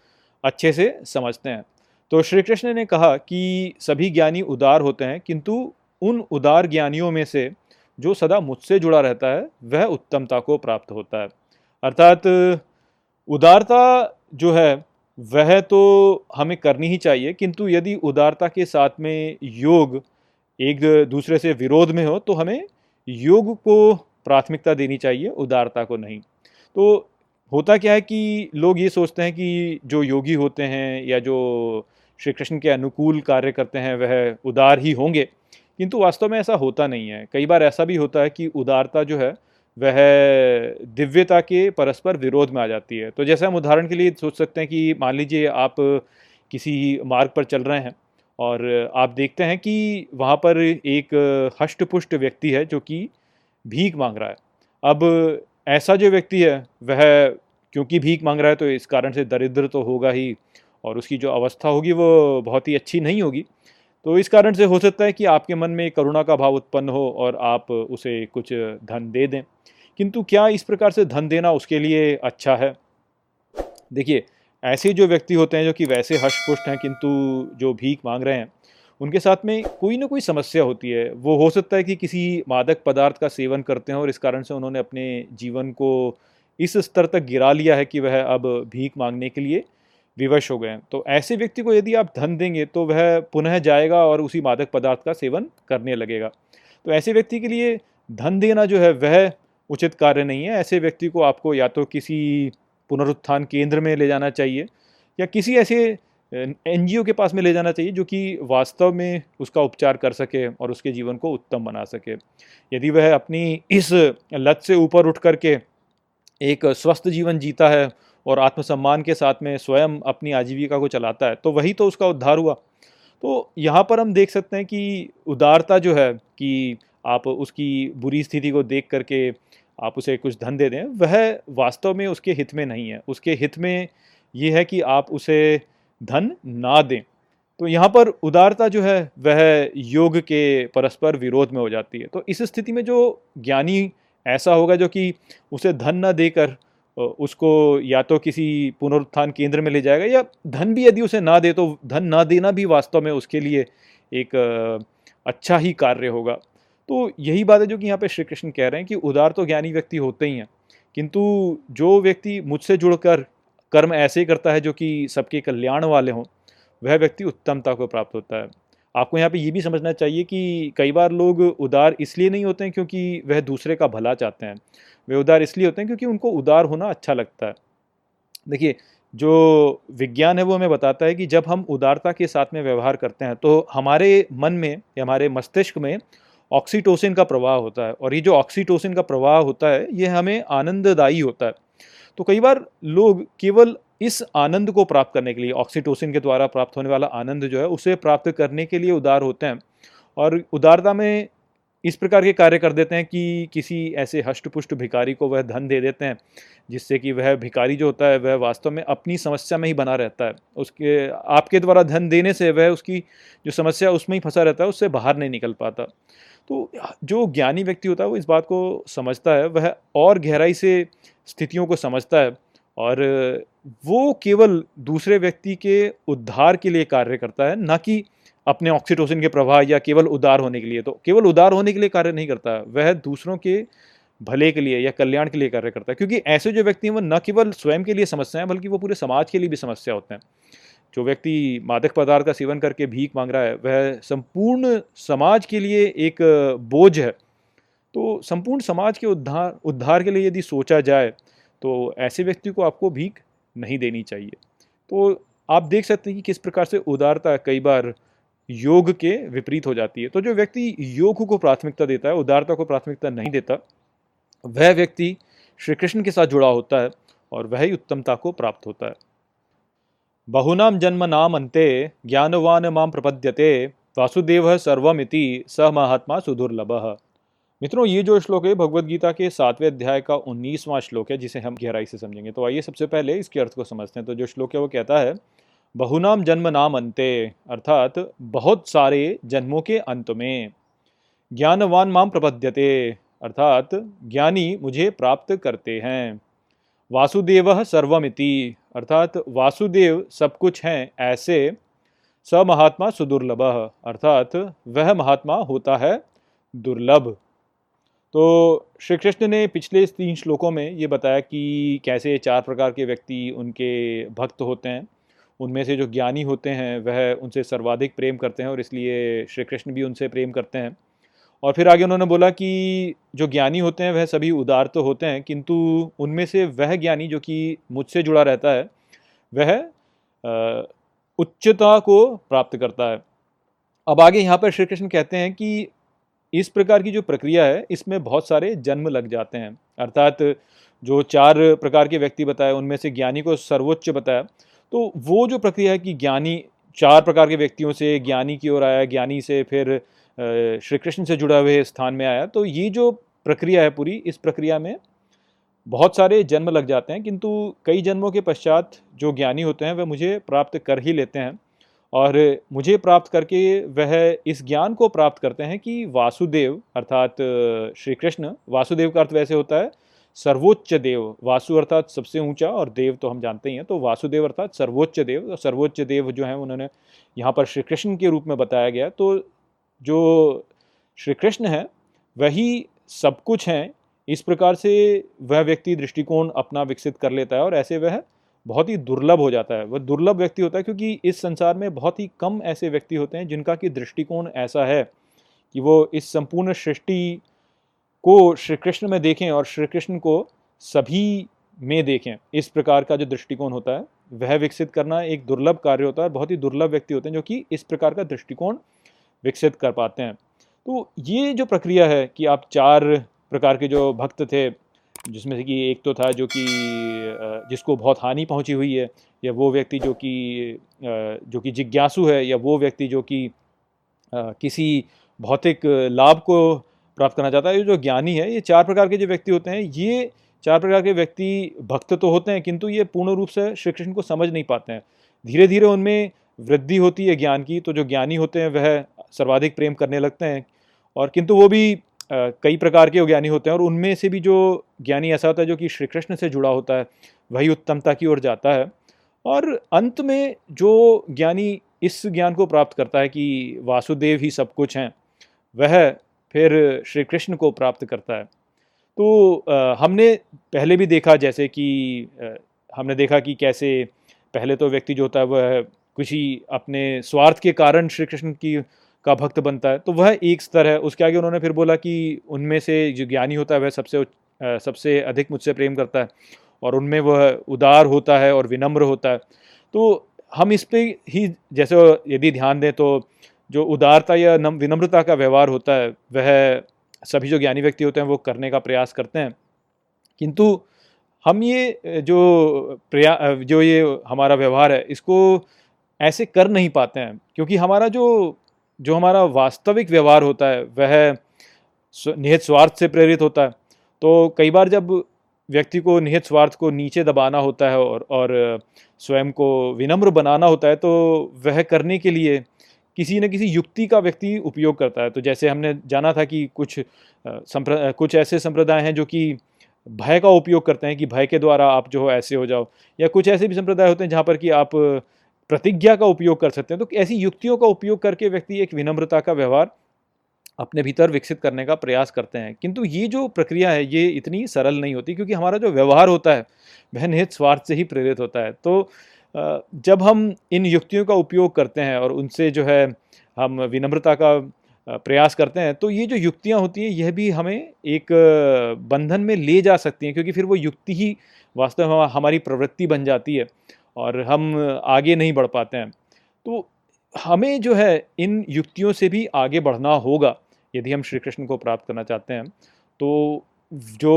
अच्छे से समझते हैं। तो श्री कृष्ण ने कहा कि सभी ज्ञानी उदार होते हैं, किंतु उन उदार ज्ञानियों में से जो सदा मुझसे जुड़ा रहता है, वह उत्तमता को प्राप्त होता है। अर्थात उदारता जो है, वह तो हमें करनी ही चाहिए, किंतु यदि उदारता के साथ में योग एक दूसरे से विरोध में हो तो हमें योग को प्राथमिकता देनी चाहिए, उदारता को नहीं। तो होता क्या है कि लोग ये सोचते हैं कि जो योगी होते हैं या जो श्री कृष्ण के अनुकूल कार्य करते हैं, वह उदार ही होंगे, किंतु वास्तव में ऐसा होता नहीं है। कई बार ऐसा भी होता है कि उदारता जो है वह दिव्यता के परस्पर विरोध में आ जाती है। तो जैसे हम उदाहरण के लिए सोच सकते हैं कि मान लीजिए आप किसी मार्ग पर चल रहे हैं और आप देखते हैं कि वहाँ पर एक हष्टपुष्ट व्यक्ति है जो कि भीख मांग रहा है। अब ऐसा जो व्यक्ति है, वह क्योंकि भीख मांग रहा है तो इस कारण से दरिद्र तो होगा ही और उसकी जो अवस्था होगी वो बहुत ही अच्छी नहीं होगी। तो इस कारण से हो सकता है कि आपके मन में करुणा का भाव उत्पन्न हो और आप उसे कुछ धन दे दें। किंतु क्या इस प्रकार से धन देना उसके लिए अच्छा है? देखिए, ऐसे जो व्यक्ति होते हैं जो कि वैसे हष्टपुष्ट हैं, किंतु जो भीख मांग रहे हैं, उनके साथ में कोई ना कोई समस्या होती है। वो हो सकता है कि किसी मादक पदार्थ का सेवन करते हैं और इस कारण से उन्होंने अपने जीवन को इस स्तर तक गिरा लिया है कि वह अब भीख मांगने के लिए विवश हो गए तो ऐसे व्यक्ति को यदि आप धन देंगे तो वह पुनः जाएगा और उसी मादक पदार्थ का सेवन करने लगेगा। तो ऐसे व्यक्ति के लिए धन देना जो है, वह उचित कार्य नहीं है। ऐसे व्यक्ति को आपको या तो किसी पुनरुत्थान केंद्र में ले जाना चाहिए या किसी ऐसे एनजीओ के पास में ले जाना चाहिए जो कि वास्तव में उसका उपचार कर सके और उसके जीवन को उत्तम बना सके। यदि वह अपनी इस लत से ऊपर उठ करके एक स्वस्थ जीवन जीता है और आत्मसम्मान के साथ में स्वयं अपनी आजीविका को चलाता है तो वही तो उसका उद्धार हुआ। तो यहाँ पर हम देख सकते हैं कि उदारता जो है कि आप उसकी बुरी स्थिति को देख करके आप उसे कुछ धन दे दें, वह वास्तव में उसके हित में नहीं है। उसके हित में ये है कि आप उसे धन ना दें। तो यहाँ पर उदारता जो है, वह योग के परस्पर विरोध में हो जाती है। तो इस स्थिति में जो ज्ञानी ऐसा होगा जो कि उसे धन ना देकर उसको या तो किसी पुनरुत्थान केंद्र में ले जाएगा या धन भी यदि उसे ना दे तो धन ना देना भी वास्तव में उसके लिए एक अच्छा ही कार्य होगा। तो यही बात है जो कि यहाँ पे श्री कृष्ण कह रहे हैं कि उदार तो ज्ञानी व्यक्ति होते ही हैं, किंतु जो व्यक्ति मुझसे जुड़कर कर्म ऐसे करता है जो कि सबके कल्याण वाले हों, वह व्यक्ति उत्तमता को प्राप्त होता है। आपको यहाँ पे ये भी समझना चाहिए कि कई बार लोग उदार इसलिए नहीं होते हैं क्योंकि वह दूसरे का भला चाहते हैं। वे उदार इसलिए होते हैं क्योंकि उनको उदार होना अच्छा लगता है। देखिए, जो विज्ञान है वो हमें बताता है कि जब हम उदारता के साथ में व्यवहार करते हैं तो हमारे मन में, या हमारे मस्तिष्क में ऑक्सीटोसिन का प्रवाह होता है और ये जो ऑक्सीटोसिन का प्रवाह होता है, ये हमें आनंददायी होता है। तो कई बार लोग केवल इस आनंद को प्राप्त करने के लिए ऑक्सीटोसिन के द्वारा प्राप्त होने वाला आनंद जो है, उसे प्राप्त करने के लिए उदार होते हैं। और उदारता में इस प्रकार के कार्य कर देते हैं कि किसी ऐसे हष्टपुष्ट भिकारी को वह धन दे देते हैं, जिससे कि वह भिकारी जो होता है, वह वास्तव में अपनी समस्या में ही बना रहता है। उसके, आपके द्वारा धन देने से वह उसकी जो समस्या उसमें ही फंसा रहता है, उससे बाहर नहीं निकल पाता। तो जो ज्ञानी व्यक्ति होता है वो इस बात को समझता है, वह और गहराई से स्थितियों को समझता है और वो केवल दूसरे व्यक्ति के उद्धार के लिए कार्य करता है, ना कि अपने ऑक्सीटोसिन के प्रवाह या केवल उदार होने के लिए। तो केवल उदार होने के लिए कार्य नहीं करता है वह दूसरों के भले के लिए या कल्याण के लिए कार्य करता है, क्योंकि ऐसे जो व्यक्ति हैं, वो न केवल स्वयं के लिए समस्या है बल्कि वो पूरे समाज के लिए भी समस्या होते हैं। जो व्यक्ति मादक पदार्थ का सेवन करके भीख मांग रहा है, वह संपूर्ण समाज के लिए एक बोझ है। तो संपूर्ण समाज के उद्धार उद्धार के लिए यदि सोचा जाए तो ऐसे व्यक्ति को आपको भीख नहीं देनी चाहिए। तो आप देख सकते हैं कि किस प्रकार से उदारता कई बार योग के विपरीत हो जाती है। तो जो व्यक्ति योग को प्राथमिकता देता है, उदारता को प्राथमिकता नहीं देता, वह व्यक्ति श्री कृष्ण के साथ जुड़ा होता है और वह ही उत्तमता को प्राप्त होता है। बहुनाम जन्म नाम अंते ज्ञानवान माम प्रपद्यते, वासुदेव सर्वमिति स महात्मा सुदुर्लभ। मित्रों, ये जो श्लोक है भगवत गीता के सातवें अध्याय का उन्नीसवां श्लोक है, जिसे हम गहराई से समझेंगे। तो आइए सबसे पहले इसके अर्थ को समझते हैं। तो जो श्लोक है, वो कहता है बहुनाम जन्म नाम अंते अर्थात बहुत सारे जन्मों के अंत में। ज्ञानवान माम प्रपद्यते अर्थात ज्ञानी मुझे प्राप्त करते हैं। वासुदेव सर्वमिति अर्थात वासुदेव सब कुछ हैं ऐसे, स महात्मा सुदुर्लभ, अर्थात वह महात्मा होता है दुर्लभ। तो श्री कृष्ण ने पिछले तीन श्लोकों में ये बताया कि कैसे चार प्रकार के व्यक्ति उनके भक्त होते हैं, उनमें से जो ज्ञानी होते हैं, वह उनसे सर्वाधिक प्रेम करते हैं और इसलिए श्री कृष्ण भी उनसे प्रेम करते हैं। और फिर आगे उन्होंने बोला कि जो ज्ञानी होते हैं, वह सभी उदार तो होते हैं, किंतु उनमें से वह ज्ञानी जो कि मुझसे जुड़ा रहता है, वह उच्चता को प्राप्त करता है। अब आगे यहाँ पर श्री कृष्ण कहते हैं कि इस प्रकार की जो प्रक्रिया है, इसमें बहुत सारे जन्म लग जाते हैं। अर्थात जो चार प्रकार के व्यक्ति बताए, उनमें से ज्ञानी को सर्वोच्च बताया तो वो जो प्रक्रिया है कि ज्ञानी, चार प्रकार के व्यक्तियों से ज्ञानी की ओर आया, ज्ञानी से फिर श्री कृष्ण से जुड़ा हुए स्थान में आया। तो ये जो प्रक्रिया है पूरी, इस प्रक्रिया में बहुत सारे जन्म लग जाते हैं, किंतु कई जन्मों के पश्चात जो ज्ञानी होते हैं वह मुझे प्राप्त कर ही लेते हैं। और मुझे प्राप्त करके वह इस ज्ञान को प्राप्त करते हैं कि वासुदेव, अर्थात श्री कृष्ण, वासुदेव का अर्थ वैसे होता है, सर्वोच्च देव। वासु अर्थात सबसे ऊँचा और देव तो हम जानते ही हैं। तो वासुदेव अर्थात सर्वोच्च देव सर्वोच्च देव जो है, उन्होंने यहाँ पर श्री कृष्ण के रूप में बताया गया। तो जो श्री कृष्ण हैं, वही सब कुछ हैं, इस प्रकार से वह व्यक्ति दृष्टिकोण अपना विकसित कर लेता है और ऐसे वह बहुत ही दुर्लभ हो जाता है। वह दुर्लभ व्यक्ति होता है क्योंकि इस संसार में बहुत ही कम ऐसे व्यक्ति होते हैं जिनका कि दृष्टिकोण ऐसा है कि वो इस संपूर्ण सृष्टि को श्री कृष्ण में देखें और श्री कृष्ण को सभी में देखें। इस प्रकार का जो दृष्टिकोण होता है, वह विकसित करना एक दुर्लभ कार्य होता है बहुत ही दुर्लभ व्यक्ति होते हैं जो कि इस प्रकार का दृष्टिकोण विकसित कर पाते हैं। तो ये जो प्रक्रिया है कि आप चार प्रकार के जो भक्त थे, जिसमें से कि एक तो था जो कि जिसको बहुत हानि पहुँची हुई है, या वो व्यक्ति जो कि जो कि जिज्ञासु है, या वो व्यक्ति जो कि किसी भौतिक लाभ को प्राप्त करना चाहता है, ये जो ज्ञानी है, ये चार प्रकार के जो व्यक्ति होते हैं, ये चार प्रकार के व्यक्ति भक्त तो होते हैं, किंतु ये पूर्ण रूप से श्री कृष्ण को समझ नहीं पाते हैं। धीरे धीरे उनमें वृद्धि होती है ज्ञान की तो जो ज्ञानी होते हैं वह सर्वाधिक प्रेम करने लगते हैं। और किंतु वो भी कई प्रकार के ज्ञानी होते हैं और उनमें से भी जो ज्ञानी ऐसा होता है जो कि श्री कृष्ण से जुड़ा होता है, वही उत्तमता की ओर जाता है। और अंत में जो ज्ञानी इस ज्ञान को प्राप्त करता है कि वासुदेव ही सब कुछ हैं, वह फिर श्री कृष्ण को प्राप्त करता है। तो हमने पहले भी देखा जैसे कि हमने देखा कि कैसे पहले तो व्यक्ति जो होता है वह किसी अपने स्वार्थ के कारण श्री कृष्ण की का भक्त बनता है। तो वह एक स्तर है। उसके आगे उन्होंने फिर बोला कि उनमें से जो ज्ञानी होता है, वह सबसे सबसे अधिक मुझसे प्रेम करता है और उनमें वह उदार होता है और विनम्र होता है। तो हम इस पर ही जैसे यदि ध्यान दें तो जो उदारता या विनम्रता का व्यवहार होता है, वह सभी जो ज्ञानी व्यक्ति होते हैं, वो करने का प्रयास करते हैं। किंतु हम ये, जो प्रया, जो ये हमारा व्यवहार है, इसको ऐसे कर नहीं पाते हैं। क्योंकि हमारा जो जो हमारा वास्तविक व्यवहार होता है, वह निहित स्वार्थ से प्रेरित होता है। तो कई बार जब व्यक्ति को निहित स्वार्थ को नीचे दबाना होता है और और स्वयं को विनम्र बनाना होता है तो वह करने के लिए किसी न किसी युक्ति का व्यक्ति उपयोग करता है। तो जैसे हमने जाना था कि कुछ संप्र, कुछ ऐसे संप्रदाय हैं जो कि भय का उपयोग करते हैं कि भय के द्वारा आप जो हो ऐसे हो जाओ, या कुछ ऐसे भी संप्रदाय होते हैं जहाँ पर कि आप प्रतिज्ञा का उपयोग कर सकते हैं। तो ऐसी युक्तियों का उपयोग करके व्यक्ति एक विनम्रता का व्यवहार अपने भीतर विकसित करने का प्रयास करते हैं। किंतु ये जो प्रक्रिया है, ये इतनी सरल नहीं होती क्योंकि हमारा जो व्यवहार होता है, वह निहित स्वार्थ से ही प्रेरित होता है। तो जब हम इन युक्तियों का उपयोग करते हैं और उनसे जो है हम विनम्रता का प्रयास करते हैं तो ये जो युक्तियाँ होती हैं, यह भी हमें एक बंधन में ले जा सकती हैं। क्योंकि फिर वो युक्ति ही वास्तव में हमारी प्रवृत्ति बन जाती है। और हम आगे नहीं बढ़ पाते हैं। तो हमें जो है इन युक्तियों से भी आगे बढ़ना होगा यदि हम श्री कृष्ण को प्राप्त करना चाहते हैं। तो जो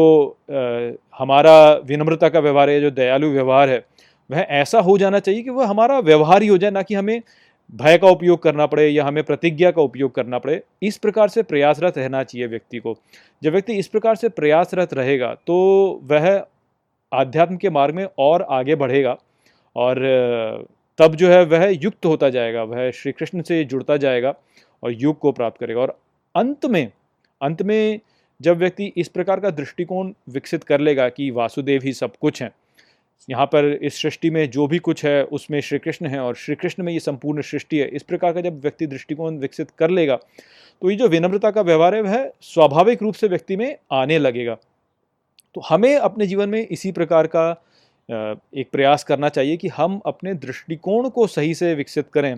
आ, हमारा विनम्रता का व्यवहार है जो दयालु व्यवहार है वह ऐसा हो जाना चाहिए कि वह हमारा व्यवहार ही हो जाए ना कि हमें भय का उपयोग करना पड़े या हमें प्रतिज्ञा का उपयोग करना पड़े। इस प्रकार से प्रयासरत रहना चाहिए व्यक्ति को। जब व्यक्ति इस प्रकार से प्रयासरत रहेगा तो वह आध्यात्म के मार्ग में और आगे बढ़ेगा। और तब जो है वह युक्त होता जाएगा, वह श्री कृष्ण से जुड़ता जाएगा और युग को प्राप्त करेगा। और अंत में अंत में जब व्यक्ति इस प्रकार का दृष्टिकोण विकसित कर लेगा कि वासुदेव ही सब कुछ हैं, यहाँ पर इस सृष्टि में जो भी कुछ है उसमें श्री कृष्ण है और श्री कृष्ण में ये संपूर्ण सृष्टि है, इस प्रकार का जब व्यक्ति दृष्टिकोण विकसित कर लेगा तो ये जो विनम्रता का व्यवहार है वह स्वाभाविक रूप से व्यक्ति में आने लगेगा। तो हमें अपने जीवन में इसी प्रकार का एक प्रयास करना चाहिए कि हम अपने दृष्टिकोण को सही से विकसित करें,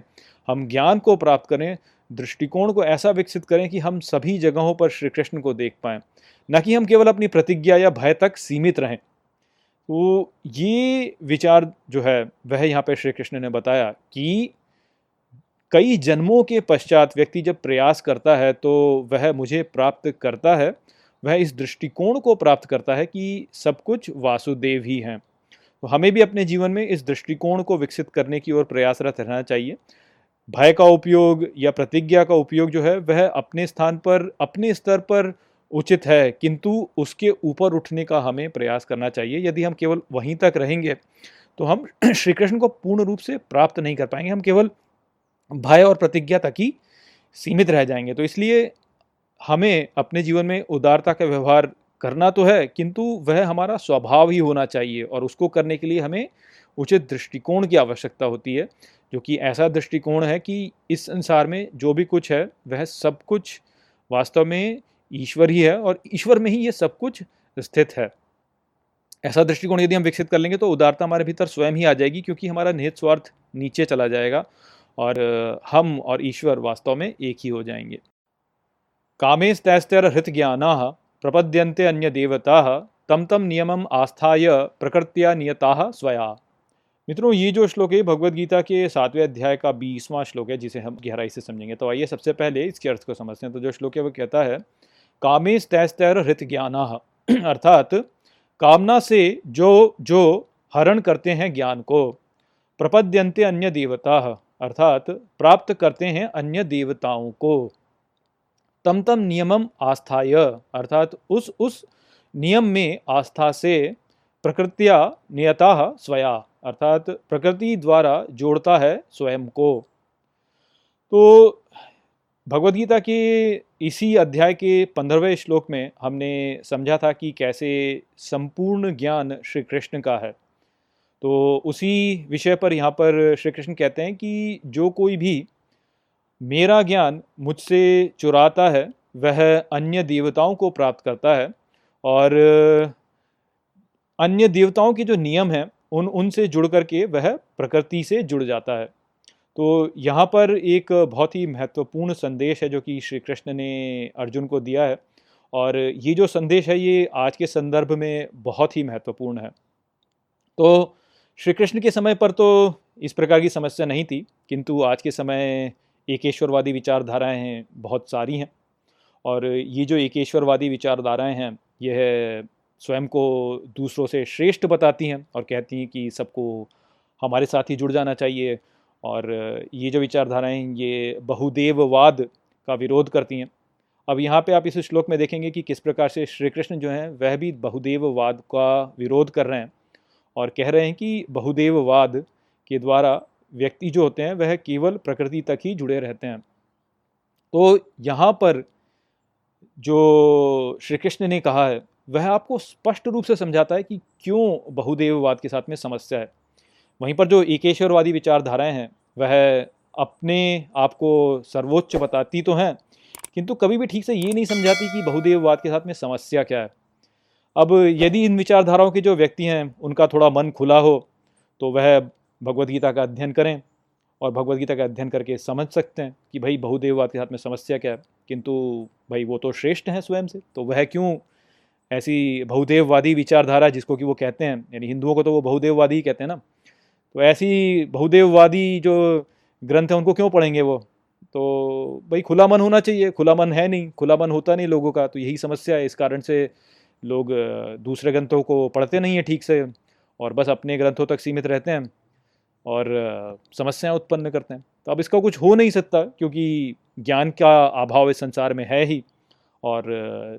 हम ज्ञान को प्राप्त करें, दृष्टिकोण को ऐसा विकसित करें कि हम सभी जगहों पर श्री कृष्ण को देख पाएँ। न कि हम केवल अपनी प्रतिज्ञा या भय तक सीमित रहें। तो ये विचार जो है, वह यहाँ पर श्री कृष्ण ने बताया कि कई जन्मों के पश्चात व्यक्ति जब प्रयास करता है तो वह मुझे प्राप्त करता है, वह इस दृष्टिकोण को प्राप्त करता है कि सब कुछ वासुदेव ही हैं। तो हमें भी अपने जीवन में इस दृष्टिकोण को विकसित करने की ओर प्रयासरत रहना चाहिए। भय का उपयोग या प्रतिज्ञा का उपयोग जो है, वह अपने स्थान पर, अपने स्तर पर उचित है, किंतु उसके ऊपर उठने का हमें प्रयास करना चाहिए। यदि हम केवल वहीं तक रहेंगे तो हम श्री कृष्ण को पूर्ण रूप से प्राप्त नहीं कर पाएँगे। हम केवल भय और प्रतिज्ञा तक ही सीमित रह जाएँगे। तो इसलिए हमें अपने जीवन में उदारता का व्यवहार करना तो है, किंतु वह हमारा स्वभाव ही होना चाहिए और उसको करने के लिए हमें उचित दृष्टिकोण की आवश्यकता होती है, जो कि ऐसा दृष्टिकोण है कि इस संसार में जो भी कुछ है, वह सब कुछ वास्तव में ईश्वर ही है और ईश्वर में ही ये सब कुछ स्थित है। ऐसा दृष्टिकोण यदि हम विकसित कर लेंगे तो उदारता हमारे भीतर स्वयं ही आ जाएगी, क्योंकि हमारा निहित स्वार्थ नीचे चला जाएगा और हम और ईश्वर वास्तव में एक ही हो जाएँगे। कामेश तैस्तर हृत ज्ञाना प्रपद्यन्ते अन्य देवता तम तम नियमम आस्थाय प्रकृत्या नियता स्वया। मित्रों, ये जो श्लोक है भगवत गीता के सातवें अध्याय का बीसवां श्लोक है, जिसे हम गहराई से समझेंगे। तो आइए सबसे पहले इसके अर्थ को समझते हैं। तो जो श्लोक है, वो कहता है कामे तैस्तैर हृत ज्ञान अर्थात, कामना से जो जो हरण करते हैं ज्ञान को प्रपद्यंते अन्य देवता अर्थात प्राप्त करते हैं अन्य देवताओं को। तम तम नियमम आस्थाय, अर्थात उस उस नियम में आस्था से प्रकृतिया नियता स्वया, अर्थात प्रकृति द्वारा जोड़ता है स्वयं को। तो भगवदगीता के इसी अध्याय के पंद्रहवें श्लोक में हमने समझा था कि कैसे संपूर्ण ज्ञान श्री कृष्ण का है। तो उसी विषय पर यहाँ पर श्री कृष्ण कहते हैं कि जो कोई भी मेरा ज्ञान मुझसे चुराता है, वह अन्य देवताओं को प्राप्त करता है और, अन्य देवताओं के जो नियम हैं, उन, उनसे जुड़ करके वह प्रकृति से जुड़ जाता है। तो यहाँ पर एक बहुत ही महत्वपूर्ण संदेश है जो कि श्री कृष्ण ने अर्जुन को दिया है और ये जो संदेश है, ये आज के संदर्भ में बहुत ही महत्वपूर्ण है। तो श्री कृष्ण के समय पर तो इस प्रकार की समस्या नहीं थी, किंतु आज के समय एकेश्वरवादी विचारधाराएँ हैं, बहुत सारी हैं। और ये जो एकेश्वरवादी विचारधाराएँ हैं, यह स्वयं को दूसरों से श्रेष्ठ बताती हैं और कहती हैं कि सबको हमारे साथ ही जुड़ जाना चाहिए। और ये जो विचारधाराएँ ये बहुदेववाद का विरोध करती हैं। अब यहाँ पे आप इस श्लोक में देखेंगे कि किस प्रकार से श्री कृष्ण जो हैं, वह भी बहुदेववाद का विरोध कर रहे हैं। और कह रहे हैं कि बहुदेववाद के द्वारा व्यक्ति जो होते हैं, वह केवल प्रकृति तक ही जुड़े रहते हैं। तो यहाँ पर जो श्री कृष्ण ने कहा है, वह आपको स्पष्ट रूप से समझाता है कि क्यों बहुदेववाद के साथ में समस्या है। वहीं पर जो एकेश्वरवादी विचारधाराएँ हैं, वह अपने आप को सर्वोच्च बताती तो हैं, किंतु कभी भी ठीक से ये नहीं समझाती कि बहुदेववाद के साथ में समस्या क्या है। अब यदि इन विचारधाराओं के जो व्यक्ति हैं, उनका थोड़ा मन खुला हो तो वह भगवद्गीता का अध्ययन करें और भगवद्गीता का अध्ययन करके समझ सकते हैं कि भाई बहुदेववाद के साथ में समस्या क्या है। किंतु भाई वो तो श्रेष्ठ हैं स्वयं से तो वह क्यों ऐसी बहुदेववादी विचारधारा जिसको कि वो कहते हैं, यानी हिंदुओं को तो वो बहुदेववादी ही कहते हैं ना। तो ऐसी बहुदेववादी जो ग्रंथ हैं उनको क्यों पढ़ेंगे वो? तो भाई खुला मन होना चाहिए, खुला मन है नहीं, खुला मन होता नहीं लोगों का तो यही समस्या है। इस कारण से लोग दूसरे ग्रंथों को पढ़ते नहीं हैं ठीक से और बस अपने ग्रंथों तक सीमित रहते हैं। और समस्याएँ उत्पन्न करते हैं। तो अब इसका कुछ हो नहीं सकता क्योंकि ज्ञान का अभाव इस संसार में है ही और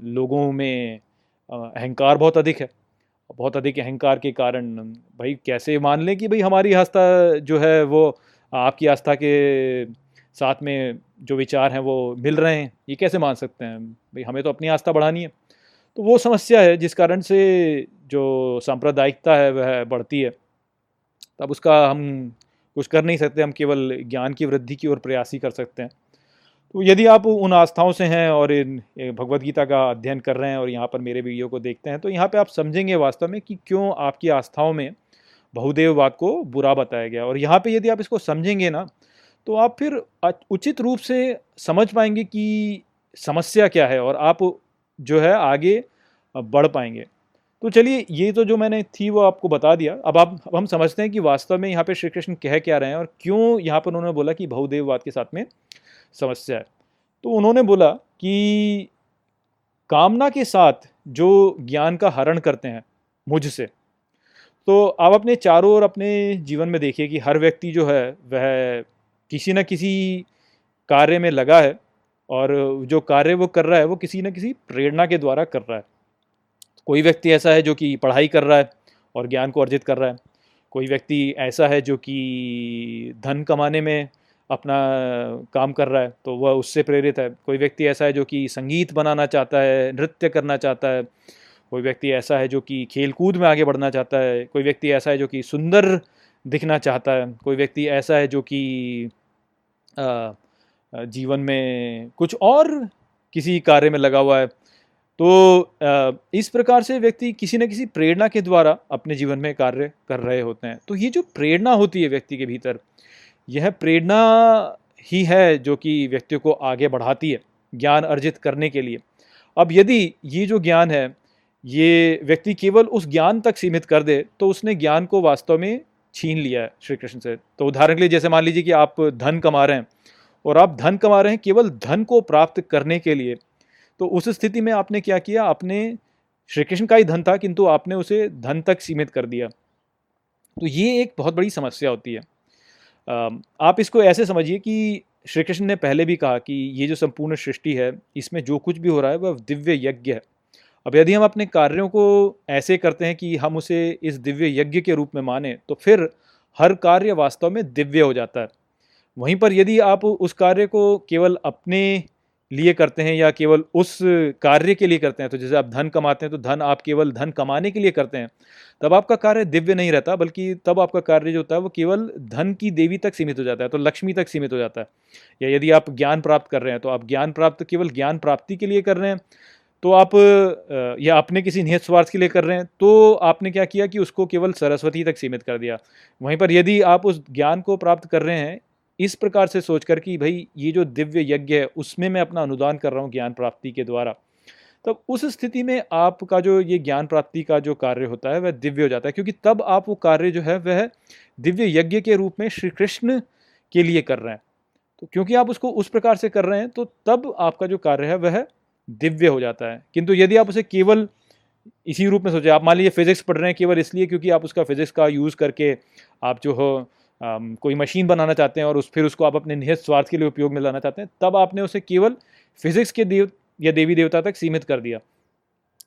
लोगों में अहंकार बहुत अधिक है। बहुत अधिक अहंकार के कारण भाई कैसे मान लें कि भाई हमारी आस्था जो है वो आपकी आस्था के साथ में जो विचार हैं वो मिल रहे हैं, ये कैसे मान सकते हैं? भाई हमें तो अपनी आस्था बढ़ानी है। तो वो समस्या है जिस कारण से जो सांप्रदायिकता है वह बढ़ती है। तब उसका हम कुछ कर नहीं सकते, हम केवल ज्ञान की वृद्धि की ओर प्रयास ही कर सकते हैं। तो यदि आप उन आस्थाओं से हैं और इन भगवदगीता का अध्ययन कर रहे हैं और यहाँ पर मेरे वीडियो को देखते हैं तो यहाँ पे आप समझेंगे वास्तव में कि क्यों आपकी आस्थाओं में बहुदेववाद को बुरा बताया गया। और यहाँ पे यदि आप इसको समझेंगे ना तो आप फिर उचित रूप से समझ पाएँगे कि समस्या क्या है और आप जो है आगे बढ़ पाएँगे। तो चलिए, ये तो जो मैंने थी वो आपको बता दिया। अब आप, अब हम समझते हैं कि वास्तव में यहाँ पे श्री कृष्ण कह क्या रहे हैं और क्यों यहाँ पर उन्होंने बोला कि बहुदेववाद के साथ में समस्या है। तो उन्होंने बोला कि कामना के साथ जो ज्ञान का हरण करते हैं मुझसे तो आप अपने चारों ओर अपने जीवन में देखिए कि हर व्यक्ति जो है, वह किसी न किसी कार्य में लगा है और जो कार्य वो कर रहा है, वो किसी न किसी प्रेरणा के द्वारा कर रहा है। कोई व्यक्ति ऐसा है जो कि पढ़ाई कर रहा है और ज्ञान को अर्जित कर रहा है। कोई व्यक्ति ऐसा है जो कि धन कमाने में अपना काम कर रहा है तो वह उससे प्रेरित है। कोई व्यक्ति ऐसा है जो कि संगीत बनाना चाहता है, नृत्य करना चाहता है। कोई व्यक्ति ऐसा है जो कि खेल कूद में आगे बढ़ना चाहता है। कोई व्यक्ति ऐसा है जो कि सुंदर दिखना चाहता है। कोई व्यक्ति ऐसा है जो कि जीवन में कुछ और किसी कार्य में लगा हुआ है। तो इस प्रकार से व्यक्ति किसी न किसी प्रेरणा के द्वारा अपने जीवन में कार्य कर रहे होते हैं। तो ये जो प्रेरणा होती है व्यक्ति के भीतर, यह प्रेरणा ही है जो कि व्यक्ति को आगे बढ़ाती है, ज्ञान अर्जित करने के लिए। अब यदि ये जो ज्ञान है, ये व्यक्ति केवल उस ज्ञान तक सीमित कर दे तो उसने ज्ञान को वास्तव में छीन लिया है श्री कृष्ण से। तो उदाहरण के लिए जैसे मान लीजिए कि आप धन कमा रहे हैं, और आप धन कमा रहे हैं केवल धन को प्राप्त करने के लिए तो उस स्थिति में आपने क्या किया? आपने श्री कृष्ण का ही धन था, किंतु आपने उसे धन तक सीमित कर दिया। तो ये एक बहुत बड़ी समस्या होती है। आप इसको ऐसे समझिए कि श्री कृष्ण ने पहले भी कहा कि ये जो संपूर्ण सृष्टि है, इसमें जो कुछ भी हो रहा है, वह दिव्य यज्ञ है। अब यदि हम अपने कार्यों को ऐसे करते हैं कि हम उसे इस दिव्य यज्ञ के रूप में माने तो फिर हर कार्य वास्तव में दिव्य हो जाता है। वहीं पर यदि आप उस कार्य को केवल अपने लिए करते हैं या केवल उस कार्य के लिए करते हैं? तो जैसे आप धन कमाते हैं तो धन आप केवल धन कमाने के लिए करते हैं। तब आपका कार्य दिव्य नहीं रहता, बल्कि तब आपका कार्य जो होता है, वो केवल धन की देवी तक सीमित हो जाता है तो लक्ष्मी तक सीमित हो जाता है। या यदि आप ज्ञान प्राप्त कर रहे हैं तो आप ज्ञान प्राप्त, केवल ज्ञान प्राप्ति के लिए कर रहे हैं। तो आप या अपने किसी निहित स्वार्थ के लिए कर रहे हैं तो आपने क्या किया कि उसको केवल सरस्वती तक सीमित कर दिया। वहीं पर यदि आप उस ज्ञान को प्राप्त कर रहे हैं इस प्रकार से सोचकर कि भाई, ये जो दिव्य यज्ञ है, उसमें मैं अपना अनुदान कर रहा हूँ ज्ञान प्राप्ति के द्वारा। तब उस स्थिति में आपका जो ये ज्ञान प्राप्ति का जो कार्य होता है, वह दिव्य हो जाता है, क्योंकि तब आप वो कार्य जो है, वह दिव्य यज्ञ के रूप में श्री कृष्ण के लिए कर रहे हैं। तो क्योंकि आप उसको उस प्रकार से कर रहे हैं तो तब आपका जो कार्य है, वह दिव्य हो जाता है। किंतु यदि आप उसे केवल इसी रूप में सोचे, आप मान लीजिए फिजिक्स पढ़ रहे हैं केवल इसलिए, क्योंकि आप उसका फिजिक्स का यूज़ करके आप जो हो कोई मशीन बनाना चाहते हैं और उस, फिर उसको आप अपने निहित स्वार्थ के लिए उपयोग में लाना चाहते हैं, तब आपने उसे केवल फिजिक्स के देव, या देवी देवता तक सीमित कर दिया।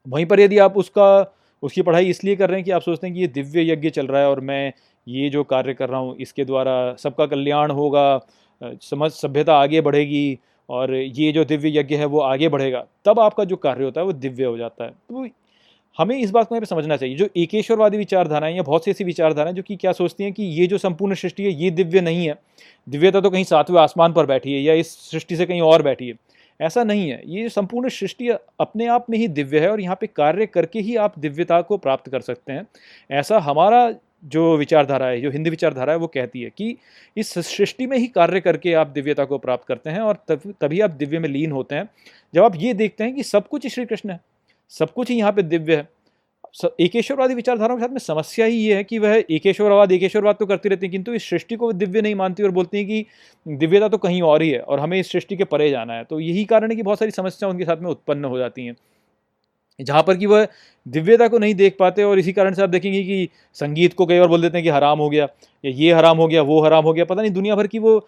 वहीं पर यदि आप उसका, उसकी पढ़ाई इसलिए कर रहे हैं कि आप सोचते हैं कि ये दिव्य यज्ञ चल रहा है और मैं ये जो कार्य कर रहा हूँ, इसके द्वारा सबका कल्याण होगा समझ, सभ्यता आगे बढ़ेगी और ये जो दिव्य यज्ञ है वो आगे बढ़ेगा, तब आपका जो कार्य होता है वो दिव्य हो जाता है। तो हमें इस बात को यहाँ समझना चाहिए। जो एकेश्वरवादी विचारधाराएँ या बहुत सी ऐसी विचारधाराएँ जो कि क्या सोचती हैं कि ये जो संपूर्ण सृष्टि है, ये दिव्य नहीं है। दिव्यता तो कहीं सातवें आसमान पर बैठी है या इस सृष्टि से कहीं और बैठी है। ऐसा नहीं है। ये संपूर्ण सृष्टि अपने आप में ही दिव्य है और यहाँ पे कार्य करके ही आप दिव्यता को प्राप्त कर सकते हैं। ऐसा हमारा जो विचारधारा है, जो हिंदी विचारधारा है, वो कहती है कि इस सृष्टि में ही कार्य करके आप दिव्यता को प्राप्त करते हैं और तब, तभी आप दिव्य में लीन होते हैं। जब आप ये देखते हैं कि सब कुछ श्री कृष्ण है सब कुछ ही यहाँ पे दिव्य है। एकेश्वरवादी विचारधाराओं के साथ में समस्या ही ये है कि वह एकेश्वरवाद एकेश्वरवाद तो करती रहती है, किंतु इस सृष्टि को दिव्य नहीं मानती और बोलती है कि दिव्यता तो कहीं और ही है और हमें इस सृष्टि के परे जाना है। तो यही कारण है कि बहुत सारी समस्याएँ उनके साथ में उत्पन्न हो जाती हैं। जहाँ पर कि वह दिव्यता को नहीं देख पाते और इसी कारण से आप देखेंगे कि संगीत को कई बार बोल देते हैं कि हराम हो गया, या ये हराम हो गया, वो हराम हो गया। पता नहीं, दुनिया भर की वो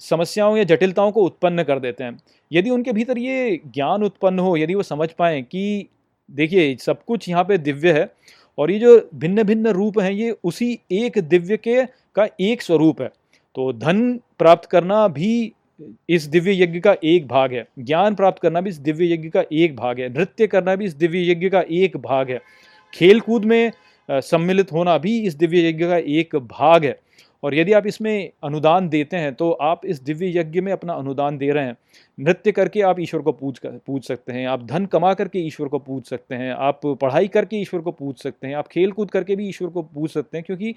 समस्याओं या जटिलताओं को उत्पन्न कर देते हैं। यदि उनके भीतर ये ज्ञान उत्पन्न हो, यदि वो समझ पाएँ कि देखिए, सब कुछ यहाँ पे दिव्य है और ये जो भिन्न भिन्न रूप हैं, ये उसी एक दिव्य के, का एक स्वरूप है तो धन प्राप्त करना भी इस दिव्य यज्ञ का एक भाग है। ज्ञान प्राप्त करना भी इस दिव्य यज्ञ का एक भाग है। नृत्य करना भी इस दिव्य यज्ञ का एक भाग है। खेल कूद में सम्मिलित होना भी इस दिव्य यज्ञ का एक भाग है। और यदि आप इसमें अनुदान देते हैं तो आप इस दिव्य यज्ञ में अपना अनुदान दे रहे हैं। नृत्य करके आप ईश्वर को पूज कर, पूज सकते हैं। आप धन कमा करके ईश्वर को पूज सकते हैं। आप पढ़ाई करके ईश्वर को पूज सकते हैं। आप खेल कूद करके भी ईश्वर को पूज सकते हैं, क्योंकि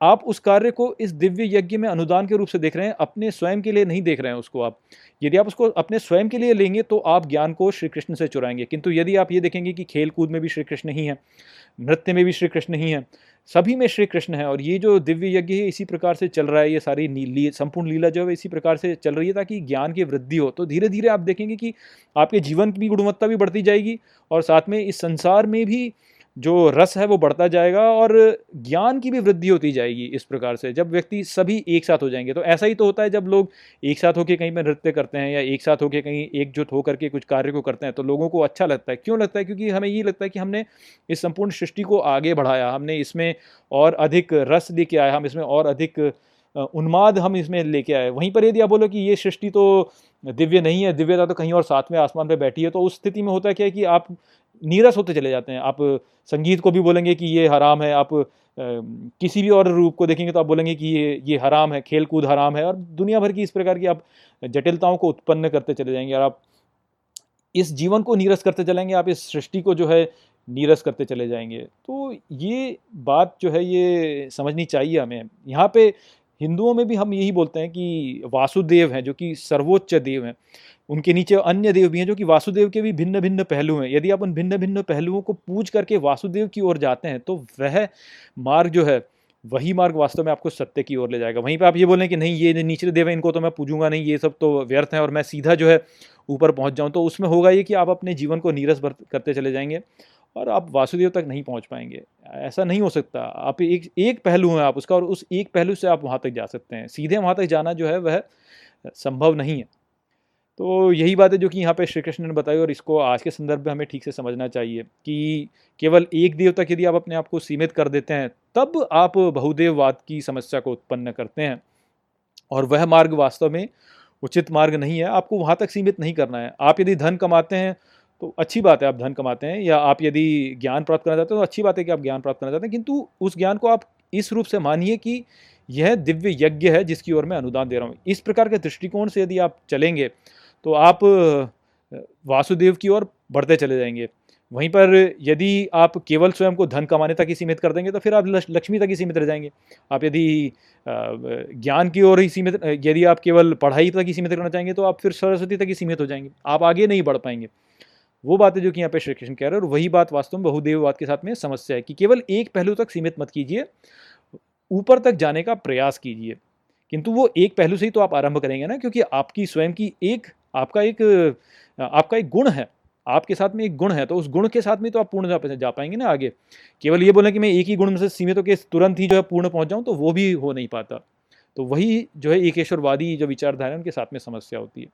आप उस कार्य को इस दिव्य यज्ञ में अनुदान के रूप से देख रहे हैं, अपने स्वयं के लिए नहीं देख रहे हैं उसको आप। यदि आप उसको अपने स्वयं के लिए लेंगे तो आप ज्ञान को श्री कृष्ण से चुराएँगे। किंतु यदि आप ये देखेंगे कि खेल कूद में भी श्री कृष्ण ही है, नृत्य में भी श्री कृष्ण ही है, सभी में श्री कृष्ण है, और ये जो दिव्य यज्ञ है, इसी प्रकार से चल रहा है, ये सारी नीली संपूर्ण लीला जो है, इसी प्रकार से चल रही है, ताकि ज्ञान की वृद्धि हो। तो धीरे धीरे आप देखेंगे कि आपके जीवन की गुणवत्ता भी बढ़ती जाएगी, और साथ में इस संसार में भी जो रस है वो बढ़ता जाएगा और ज्ञान की भी वृद्धि होती जाएगी इस प्रकार से। जब व्यक्ति सभी एक साथ हो जाएँगे तो ऐसा ही तो होता है जब लोग एक साथ होकर कहीं पर नृत्य करते हैं या एक साथ होकर कहीं एकजुट होकर के कुछ कार्य को करते हैं तो लोगों को अच्छा लगता है। क्यों लगता है? क्योंकि हमें ये लगता है कि हमने इस संपूर्ण सृष्टि को आगे बढ़ाया, हमने इसमें और अधिक रस लेके आया, हम इसमें और अधिक उन्माद हम इसमें लेके आए। वहीं पर यदि आप बोलो कि ये सृष्टि तो दिव्य नहीं है, दिव्यता तो कहीं और साथ में आसमान पर बैठी है तो उस स्थिति में होता क्या है कि आप नीरस होते चले जाते हैं। आप संगीत को भी बोलेंगे कि ये हराम है, आप किसी भी और रूप को देखेंगे तो आप बोलेंगे कि ये ये हराम है खेल कूद हराम है और दुनिया भर की इस प्रकार की आप जटिलताओं को उत्पन्न करते चले जाएँगे और आप इस जीवन को नीरस करते चलेंगे, आप इस सृष्टि को जो है नीरस करते चले जाएँगे। तो ये बात जो है, ये समझनी चाहिए हमें। यहाँ पे हिंदुओं में भी हम यही बोलते हैं कि वासुदेव हैं, जो कि सर्वोच्च देव हैं। उनके नीचे अन्य देव भी हैं, जो कि वासुदेव के भी भिन्न भिन्न पहलू हैं। यदि आप उन भिन्न भिन्न पहलुओं को पूज करके वासुदेव की ओर जाते हैं तो वह मार्ग जो है, वही मार्ग वास्तव में आपको सत्य की ओर ले जाएगा। वहीं पे आप ये बोलें कि नहीं, ये निचले देव हैं, इनको तो मैं पूजूँगा नहीं, ये सब तो व्यर्थ है और मैं सीधा जो है ऊपर पहुँच जाऊँ। तो उसमें होगा ये कि आप अपने जीवन को नीरस करते चले जाएँगे। और आप वासुदेव तक नहीं पहुँच पाएँगे। ऐसा नहीं हो सकता। आप एक एक पहलू हैं आप उसका और उस एक पहलू से आप वहाँ तक जा सकते हैं। सीधे वहाँ तक जाना जो है वह संभव नहीं है। तो यही बात है जो कि यहाँ पे श्री कृष्ण ने बताई और इसको आज के संदर्भ में हमें ठीक से समझना चाहिए कि केवल एक देव तक यदि आप अपने आप को सीमित कर देते हैं, तब आप बहुदेववाद की समस्या को उत्पन्न करते हैं। और वह मार्ग वास्तव में उचित मार्ग नहीं है। आपको वहाँ तक सीमित नहीं करना है। आप यदि धन कमाते हैं तो अच्छी बात है, आप धन कमाते हैं या आप यदि ज्ञान प्राप्त करना चाहते हैं तो अच्छी बात है कि आप ज्ञान प्राप्त करना चाहते हैं, किंतु उस ज्ञान को आप इस रूप से मानिए कि यह दिव्य यज्ञ है जिसकी ओर मैं अनुदान दे रहा हूँ। इस प्रकार के दृष्टिकोण से यदि आप चलेंगे तो आप वासुदेव की ओर बढ़ते चले जाएँगे। वहीं पर यदि आप केवल स्वयं को धन कमाने तक ही सीमित कर देंगे तो फिर आप लक्ष्मी तक ही सीमित रह जाएँगे। आप यदि ज्ञान की ओर ही सीमित, यदि आप केवल पढ़ाई तक ही सीमित करना चाहेंगे तो आप फिर सरस्वती तक ही सीमित हो जाएँगे। आप आगे नहीं बढ़ पाएँगे। वो बात है जो कि यहाँ पे श्री कृष्ण कह रहे हैं और वही बात वास्तव में बहुदेववाद के साथ में समस्या है कि केवल एक पहलू तक सीमित मत कीजिए ऊपर तक जाने का प्रयास कीजिए। किंतु वो एक पहलू से ही तो आप आरंभ करेंगे ना क्योंकि आपकी स्वयं की एक आपका एक आपका एक गुण है आपके साथ में एक गुण है तो उस गुण के साथ में तो आप पूर्ण जा, जा पाएँगे ना आगे। केवल ये बोलें कि मैं एक ही गुण में से सीमित होकर तुरंत ही जो है पूर्ण पहुँच जाऊँ तो वो भी हो नहीं पाता। तो वही जो है एकेश्वरवादी जो विचारधारा है उनके साथ में समस्या होती है।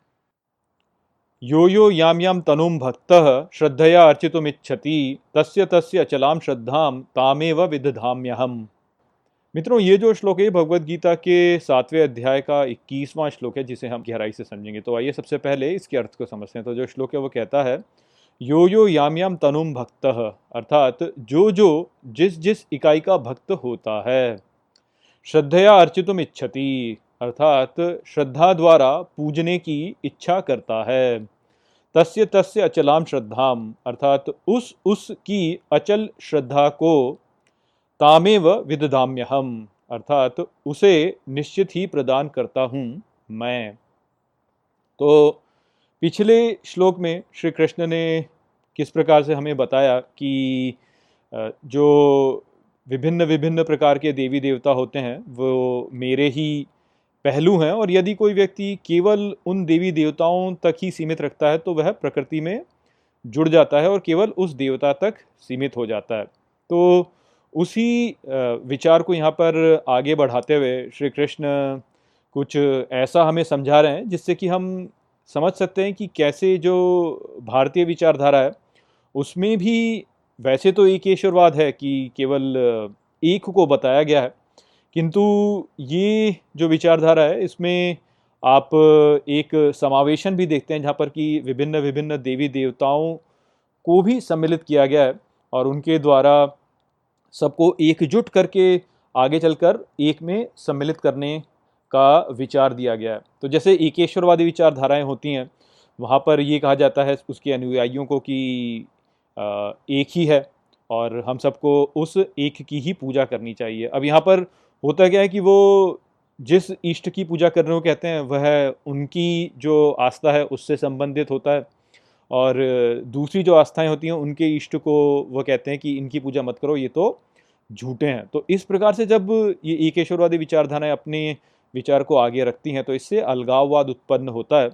यो यो याम याम तनुम भक्त श्रद्धया अर्चितुमिच्छति, तस्य तस्य अचलाम श्रद्धाम तामेव विदधाम्यहम। मित्रों, ये जो श्लोक है भगवत गीता के सातवें अध्याय का इक्कीसवां श्लोक है, जिसे हम गहराई से समझेंगे। तो आइए सबसे पहले इसके अर्थ को समझते हैं। तो जो श्लोक है, वो कहता है, यो यो याम याम तनुम भक्त अर्थात जो जो, जिस जिस इकाई का भक्त होता है, श्रद्धया अर्चितुम इच्छति अर्थात श्रद्धा द्वारा पूजने की इच्छा करता है। तस्य तस्य अचलाम श्रद्धाम अर्थात उस उस की अचल श्रद्धा को तामेव विदधाम्य हम अर्थात उसे निश्चित ही प्रदान करता हूँ मैं। तो पिछले श्लोक में श्री कृष्ण ने किस प्रकार से हमें बताया कि जो विभिन्न विभिन्न प्रकार के देवी देवता होते हैं, वो मेरे ही पहलू हैं और यदि कोई व्यक्ति केवल उन देवी देवताओं तक ही सीमित रखता है तो वह प्रकृति में जुड़ जाता है और केवल उस देवता तक सीमित हो जाता है। तो उसी विचार को यहाँ पर आगे बढ़ाते हुए श्री कृष्ण कुछ ऐसा हमें समझा रहे हैं, जिससे कि हम समझ सकते हैं कि कैसे जो भारतीय विचारधारा है, उसमें भी वैसे तो एक ईश्वरवाद है कि केवल एक को बताया गया है किंतु ये जो विचारधारा है, इसमें आप एक समावेशन भी देखते हैं जहाँ पर कि विभिन्न विभिन्न देवी देवताओं को भी सम्मिलित किया गया है और उनके द्वारा सबको एकजुट करके आगे चलकर एक में सम्मिलित करने का विचार दिया गया है। तो जैसे एकेश्वरवादी विचारधाराएँ होती हैं, वहाँ पर ये कहा जाता है उसके अनुयायियों को कि एक ही है और हम सबको उस एक की ही पूजा करनी चाहिए। अब यहाँ पर होता क्या है कि वो जिस इष्ट की पूजा करने को कहते हैं, वह उनकी जो आस्था है उससे संबंधित होता है। और दूसरी जो आस्थाएँ होती हैं उनके इष्ट को वह कहते हैं कि इनकी पूजा मत करो, ये तो झूठे हैं। तो इस प्रकार से जब ये एकेश्वरवादी विचारधाराएँ अपने विचार को आगे रखती हैं तो इससे अलगाववाद उत्पन्न होता है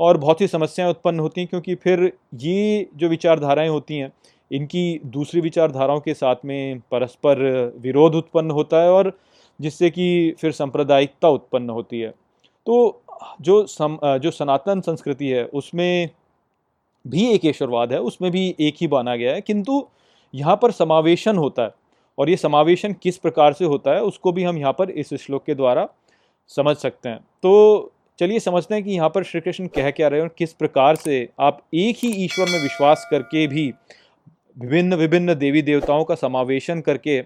और बहुत सी समस्याएँ उत्पन्न होती हैं, क्योंकि फिर ये जो विचारधाराएँ होती हैं, इनकी दूसरी विचारधाराओं के साथ में परस्पर विरोध उत्पन्न होता है और जिससे कि फिर सांप्रदायिकता उत्पन्न होती है। तो जो सम, जो सनातन संस्कृति है, उसमें भी एक ईश्वरवाद है, उसमें भी एक ही बाना गया है, किंतु यहाँ पर समावेशन होता है। और ये समावेशन किस प्रकार से होता है, उसको भी हम यहाँ पर इस श्लोक के द्वारा समझ सकते हैं। तो चलिए समझते हैं कि यहाँ पर श्री कृष्ण कह क्या रहे हैं और किस प्रकार से आप एक ही ईश्वर में विश्वास करके भी विभिन्न विभिन्न देवी देवताओं का समावेशन करके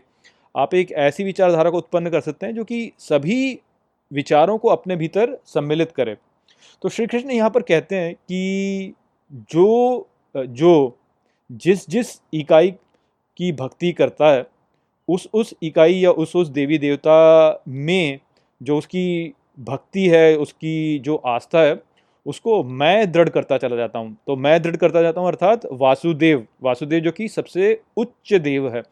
आप एक ऐसी विचारधारा को उत्पन्न कर सकते हैं जो कि सभी विचारों को अपने भीतर सम्मिलित करे। तो श्री कृष्ण यहाँ पर कहते हैं कि जो जो जिस जिस इकाई की भक्ति करता है, उस उस इकाई या उस उस देवी देवता में जो उसकी भक्ति है, उसकी जो आस्था है, उसको मैं दृढ़ करता चला जाता हूँ। तो मैं दृढ़ करता जाता हूँ अर्थात वासुदेव। वासुदेव जो कि सबसे उच्च देव है।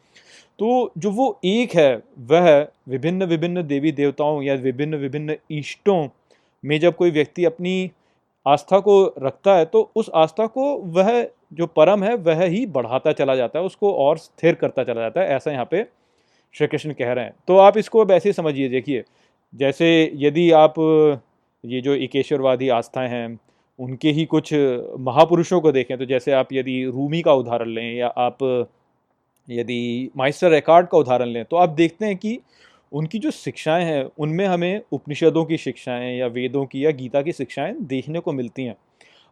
तो जो वो एक है, वह विभिन्न विभिन्न देवी देवताओं या विभिन्न विभिन्न इष्टों में जब कोई व्यक्ति अपनी आस्था को रखता है तो उस आस्था को वह जो परम है, वह ही बढ़ाता चला जाता है, उसको और स्थिर करता चला जाता है, ऐसा यहाँ पे श्री कृष्ण कह रहे हैं। तो आप इसको अब ऐसे समझिए, देखिए, जैसे यदि आप ये जो एकेश्वरवादी आस्थाएँ हैं, उनके ही कुछ महापुरुषों को देखें तो जैसे आप यदि रूमी का उदाहरण लें या आप यदि माइस्टर रिकॉर्ड का उदाहरण लें तो आप देखते हैं कि उनकी जो शिक्षाएँ हैं, उनमें हमें उपनिषदों की शिक्षाएँ या वेदों की या गीता की शिक्षाएँ देखने को मिलती हैं।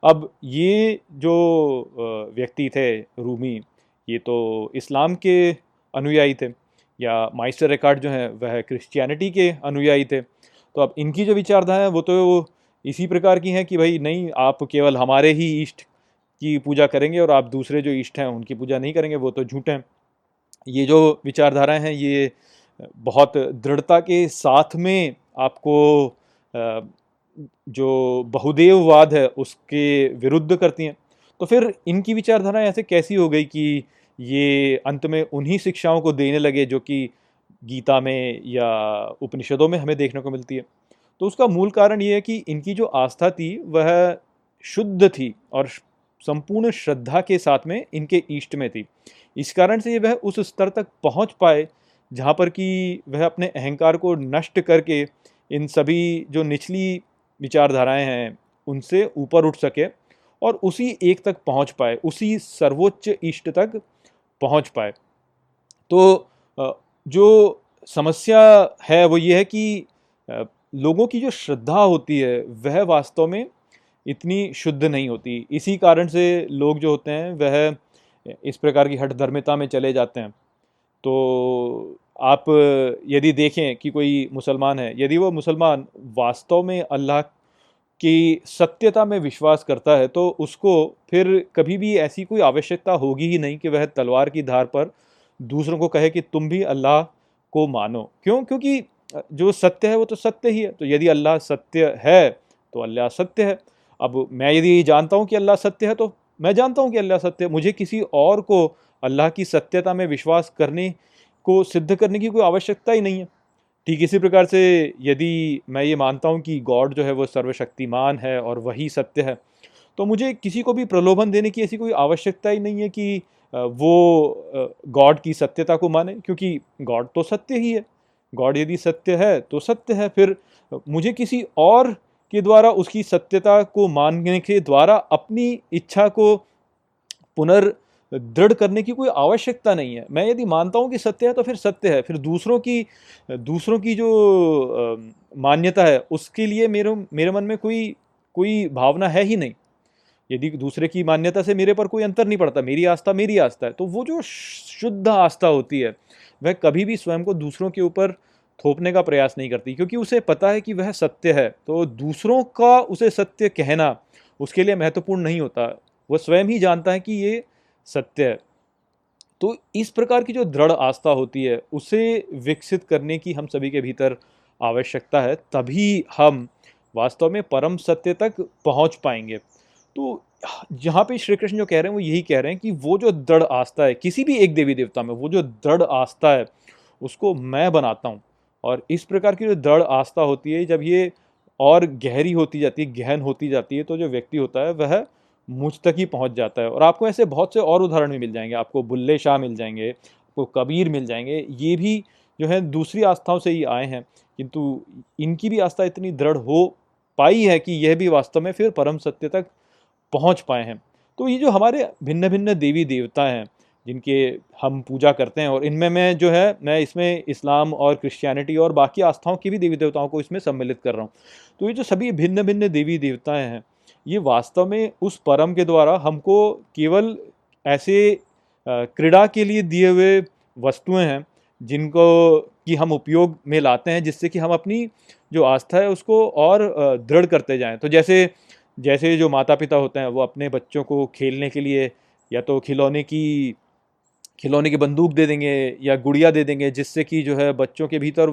अब ये जो व्यक्ति थे, रूमी, ये तो इस्लाम के अनुयायी थे या माइस्टर रिकॉर्ड जो हैं, वह क्रिश्चियनिटी के अनुयायी थे। तो अब इनकी जो विचारधारा है, वो तो इसी प्रकार की हैं कि भाई, नहीं, आप केवल हमारे ही इष्ट की पूजा करेंगे और आप दूसरे जो इष्ट हैं, उनकी पूजा नहीं करेंगे, वो तो झूठ हैं। ये जो विचारधाराएँ हैं, ये बहुत दृढ़ता के साथ में आपको जो बहुदेववाद है, उसके विरुद्ध करती हैं। तो फिर इनकी विचारधाराएँ ऐसे कैसी हो गई कि ये अंत में उन्हीं शिक्षाओं को देने लगे जो कि गीता में या उपनिषदों में हमें देखने को मिलती है? तो उसका मूल कारण ये है कि इनकी जो आस्था थी, वह शुद्ध थी और संपूर्ण श्रद्धा के साथ में इनके ईष्ट में थी। इस कारण से वह उस स्तर तक पहुँच पाए जहाँ पर कि वह अपने अहंकार को नष्ट करके इन सभी जो निचली विचारधाराएँ हैं, उनसे ऊपर उठ सके और उसी एक तक पहुँच पाए, उसी सर्वोच्च इष्ट तक पहुँच पाए। तो जो समस्या है वो ये है कि लोगों की जो श्रद्धा होती है वह वास्तव में इतनी शुद्ध नहीं होती। इसी कारण से लोग जो होते हैं, वह इस प्रकार की हठ धर्मिता में चले जाते हैं। तो आप यदि देखें कि कोई मुसलमान है, यदि वो मुसलमान वास्तव में अल्लाह की सत्यता में विश्वास करता है तो उसको फिर कभी भी ऐसी कोई आवश्यकता होगी ही नहीं कि वह तलवार की धार पर दूसरों को कहे कि तुम भी अल्लाह को मानो। क्यों? क्योंकि जो सत्य है वो तो सत्य ही है। तो यदि अल्लाह सत्य है तो अल्लाह सत्य है। अब मैं यदि जानता हूँ कि अल्लाह सत्य है तो मैं जानता हूँ कि अल्लाह सत्य, मुझे किसी और को अल्लाह की सत्यता में विश्वास करने को, सिद्ध करने की कोई आवश्यकता ही नहीं है। ठीक इसी प्रकार से यदि मैं ये मानता हूँ कि गॉड जो है वो सर्वशक्तिमान है और वही सत्य है तो मुझे किसी को भी प्रलोभन देने की ऐसी कोई आवश्यकता ही नहीं है कि वो गॉड की सत्यता को माने, क्योंकि गॉड तो सत्य ही है। गॉड यदि सत्य है तो सत्य है। फिर मुझे किसी और के द्वारा, उसकी सत्यता को मानने के द्वारा, अपनी इच्छा को पुनर् दृढ़ करने की कोई आवश्यकता नहीं है। मैं यदि मानता हूँ कि सत्य है तो फिर सत्य है। फिर दूसरों की दूसरों की जो मान्यता है, उसके लिए मेरे मेरे मन में कोई कोई भावना है ही नहीं। यदि दूसरे की मान्यता से मेरे पर कोई अंतर नहीं पड़ता, मेरी आस्था मेरी आस्था है तो वो जो शुद्ध आस्था होती है, वह कभी भी स्वयं को दूसरों के ऊपर थोपने का प्रयास नहीं करती, क्योंकि उसे पता है कि वह सत्य है। तो दूसरों का उसे सत्य कहना उसके लिए महत्वपूर्ण नहीं होता। वह स्वयं ही जानता है कि ये सत्य है। तो इस प्रकार की जो दृढ़ आस्था होती है, उसे विकसित करने की हम सभी के भीतर आवश्यकता है, तभी हम वास्तव में परम सत्य तक पहुँच पाएँगे। तो जहाँ पे श्री कृष्ण जो कह रहे हैं, वो यही कह रहे हैं कि वो जो दृढ़ आस्था है, किसी भी एक देवी देवता में वो जो दृढ़ आस्था है, उसको मैं बनाता हूँ। और इस प्रकार की जो दृढ़ आस्था होती है, जब ये और गहरी होती जाती है, गहन होती जाती है तो जो व्यक्ति होता है, वह मुझ तक ही पहुँच जाता है। और आपको ऐसे बहुत से और उदाहरण भी मिल जाएँगे। आपको बुल्ले शाह मिल जाएँगे, आपको कबीर मिल जाएँगे, ये भी जो है दूसरी आस्थाओं से ही आए हैं। किंतु इनकी भी आस्था इतनी दृढ़ हो पाई है कि यह भी वास्तव में फिर परम सत्य तक पहुँच पाए हैं। तो ये जो हमारे भिन्न भिन्न देवी देवता हैं जिनके हम पूजा करते हैं और इनमें मैं जो है, मैं इसमें इस्लाम और क्रिश्चियनिटी और बाकी आस्थाओं की भी देवी देवताओं को इसमें सम्मिलित कर रहा हूँ। तो ये जो सभी भिन्न भिन्न देवी देवताएँ हैं, ये वास्तव में उस परम के द्वारा हमको केवल ऐसे क्रीड़ा के लिए दिए हुए वस्तुएँ हैं, जिनको कि हम उपयोग में लाते हैं, जिससे कि हम अपनी जो आस्था है उसको और दृढ़ करते जाएँ। तो जैसे जैसे जो माता पिता होते हैं, वो अपने बच्चों को खेलने के लिए या तो खिलौने की खिलौने की बंदूक दे देंगे या गुड़िया दे देंगे, जिससे कि जो है बच्चों के भीतर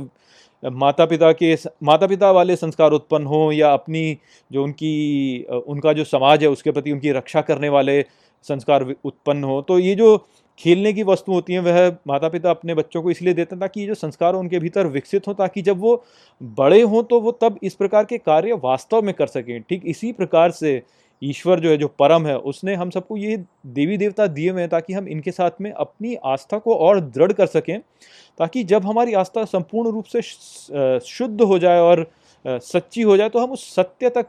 माता पिता के माता पिता वाले संस्कार उत्पन्न हों या अपनी जो उनकी उनका जो समाज है उसके प्रति उनकी रक्षा करने वाले संस्कार उत्पन्न हो। तो ये जो खेलने की वस्तु होती हैं, वह माता पिता अपने बच्चों को इसलिए देते हैं ताकि ये जो संस्कार उनके भीतर विकसित हो, ताकि जब वो बड़े हों तो वो तब इस प्रकार के कार्य वास्तव में कर सकें। ठीक इसी प्रकार से ईश्वर जो है, जो परम है, उसने हम सबको ये देवी देवता दिए हुए हैं ताकि हम इनके साथ में अपनी आस्था को और दृढ़ कर सकें, ताकि जब हमारी आस्था संपूर्ण रूप से शुद्ध हो जाए और सच्ची हो जाए तो हम उस सत्य तक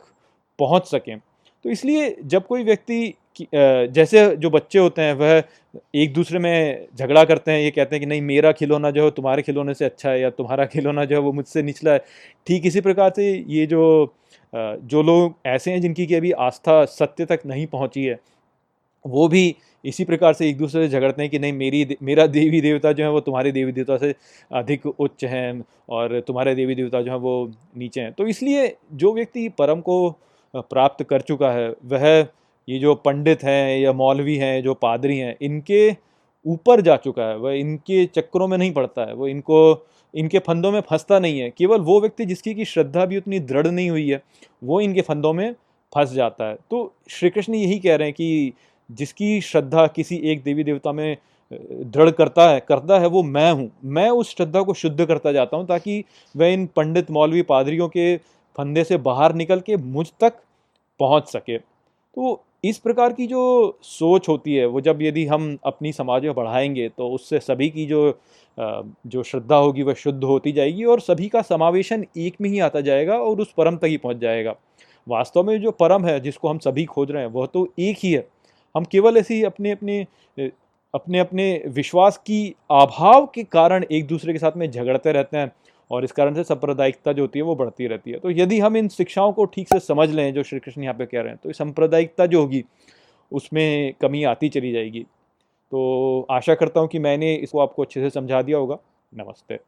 पहुँच सकें। तो इसलिए जब कोई व्यक्ति जैसे जो बच्चे होते हैं, वह एक दूसरे में झगड़ा करते हैं, ये कहते हैं कि, नहीं, मेरा खिलौना जो है तुम्हारे खिलौने से अच्छा है, या तुम्हारा खिलौना जो है, वो मुझसे निचला है। ठीक इसी प्रकार से ये जो जो लोग ऐसे हैं, जिनकी कि अभी आस्था सत्य तक नहीं पहुँची है, वो भी इसी प्रकार से एक दूसरे से झगड़ते हैं कि, नहीं, मेरी मेरा देवी देवता जो है, वो तुम्हारे देवी देवता से अधिक उच्च हैं, और तुम्हारे देवी देवता जो है, वो नीचे हैं। तो इसलिए जो व्यक्ति परम को प्राप्त कर चुका है, वह ये जो पंडित हैं, या मौलवी हैं, जो पादरी हैं, इनके ऊपर जा चुका है, वह इनके चक्करों में नहीं पड़ता है वो इनको, इनके फंदों में फंसता नहीं है। केवल वो व्यक्ति जिसकी की श्रद्धा भी उतनी दृढ़ नहीं हुई है, वो इनके फंदों में फंस जाता है। तो श्री कृष्ण यही कह रहे हैं कि जिसकी श्रद्धा किसी एक देवी देवता में दृढ़ करता है करता है वो मैं हूँ। मैं उस श्रद्धा को शुद्ध करता जाता हूँ ताकि वह इन पंडित, मौलवी, पादरियों के फंदे से बाहर निकल के मुझ तक पहुँच सके। तो इस प्रकार की जो सोच होती है, वो जब यदि हम अपनी समाज में बढ़ाएँगे तो उससे सभी की जो जो श्रद्धा होगी, वह शुद्ध होती जाएगी और सभी का समावेशन एक में ही आता जाएगा और उस परम तक ही पहुँच जाएगा। वास्तव में जो परम है, जिसको हम सभी खोज रहे हैं, वह तो एक ही है। हम केवल ऐसे ही अपने अपने अपने अपने विश्वास की अभाव के कारण एक दूसरे के साथ में झगड़ते रहते हैं। और इस कारण से सांप्रदायिकता जो होती है, वो बढ़ती रहती है। तो यदि हम इन शिक्षाओं को ठीक से समझ लें, जो श्री कृष्ण यहाँ पे कह रहे हैं तो सांप्रदायिकता जो होगी, उसमें कमी आती चली जाएगी। तो आशा करता हूँ कि मैंने इसको आपको अच्छे से समझा दिया होगा। नमस्ते।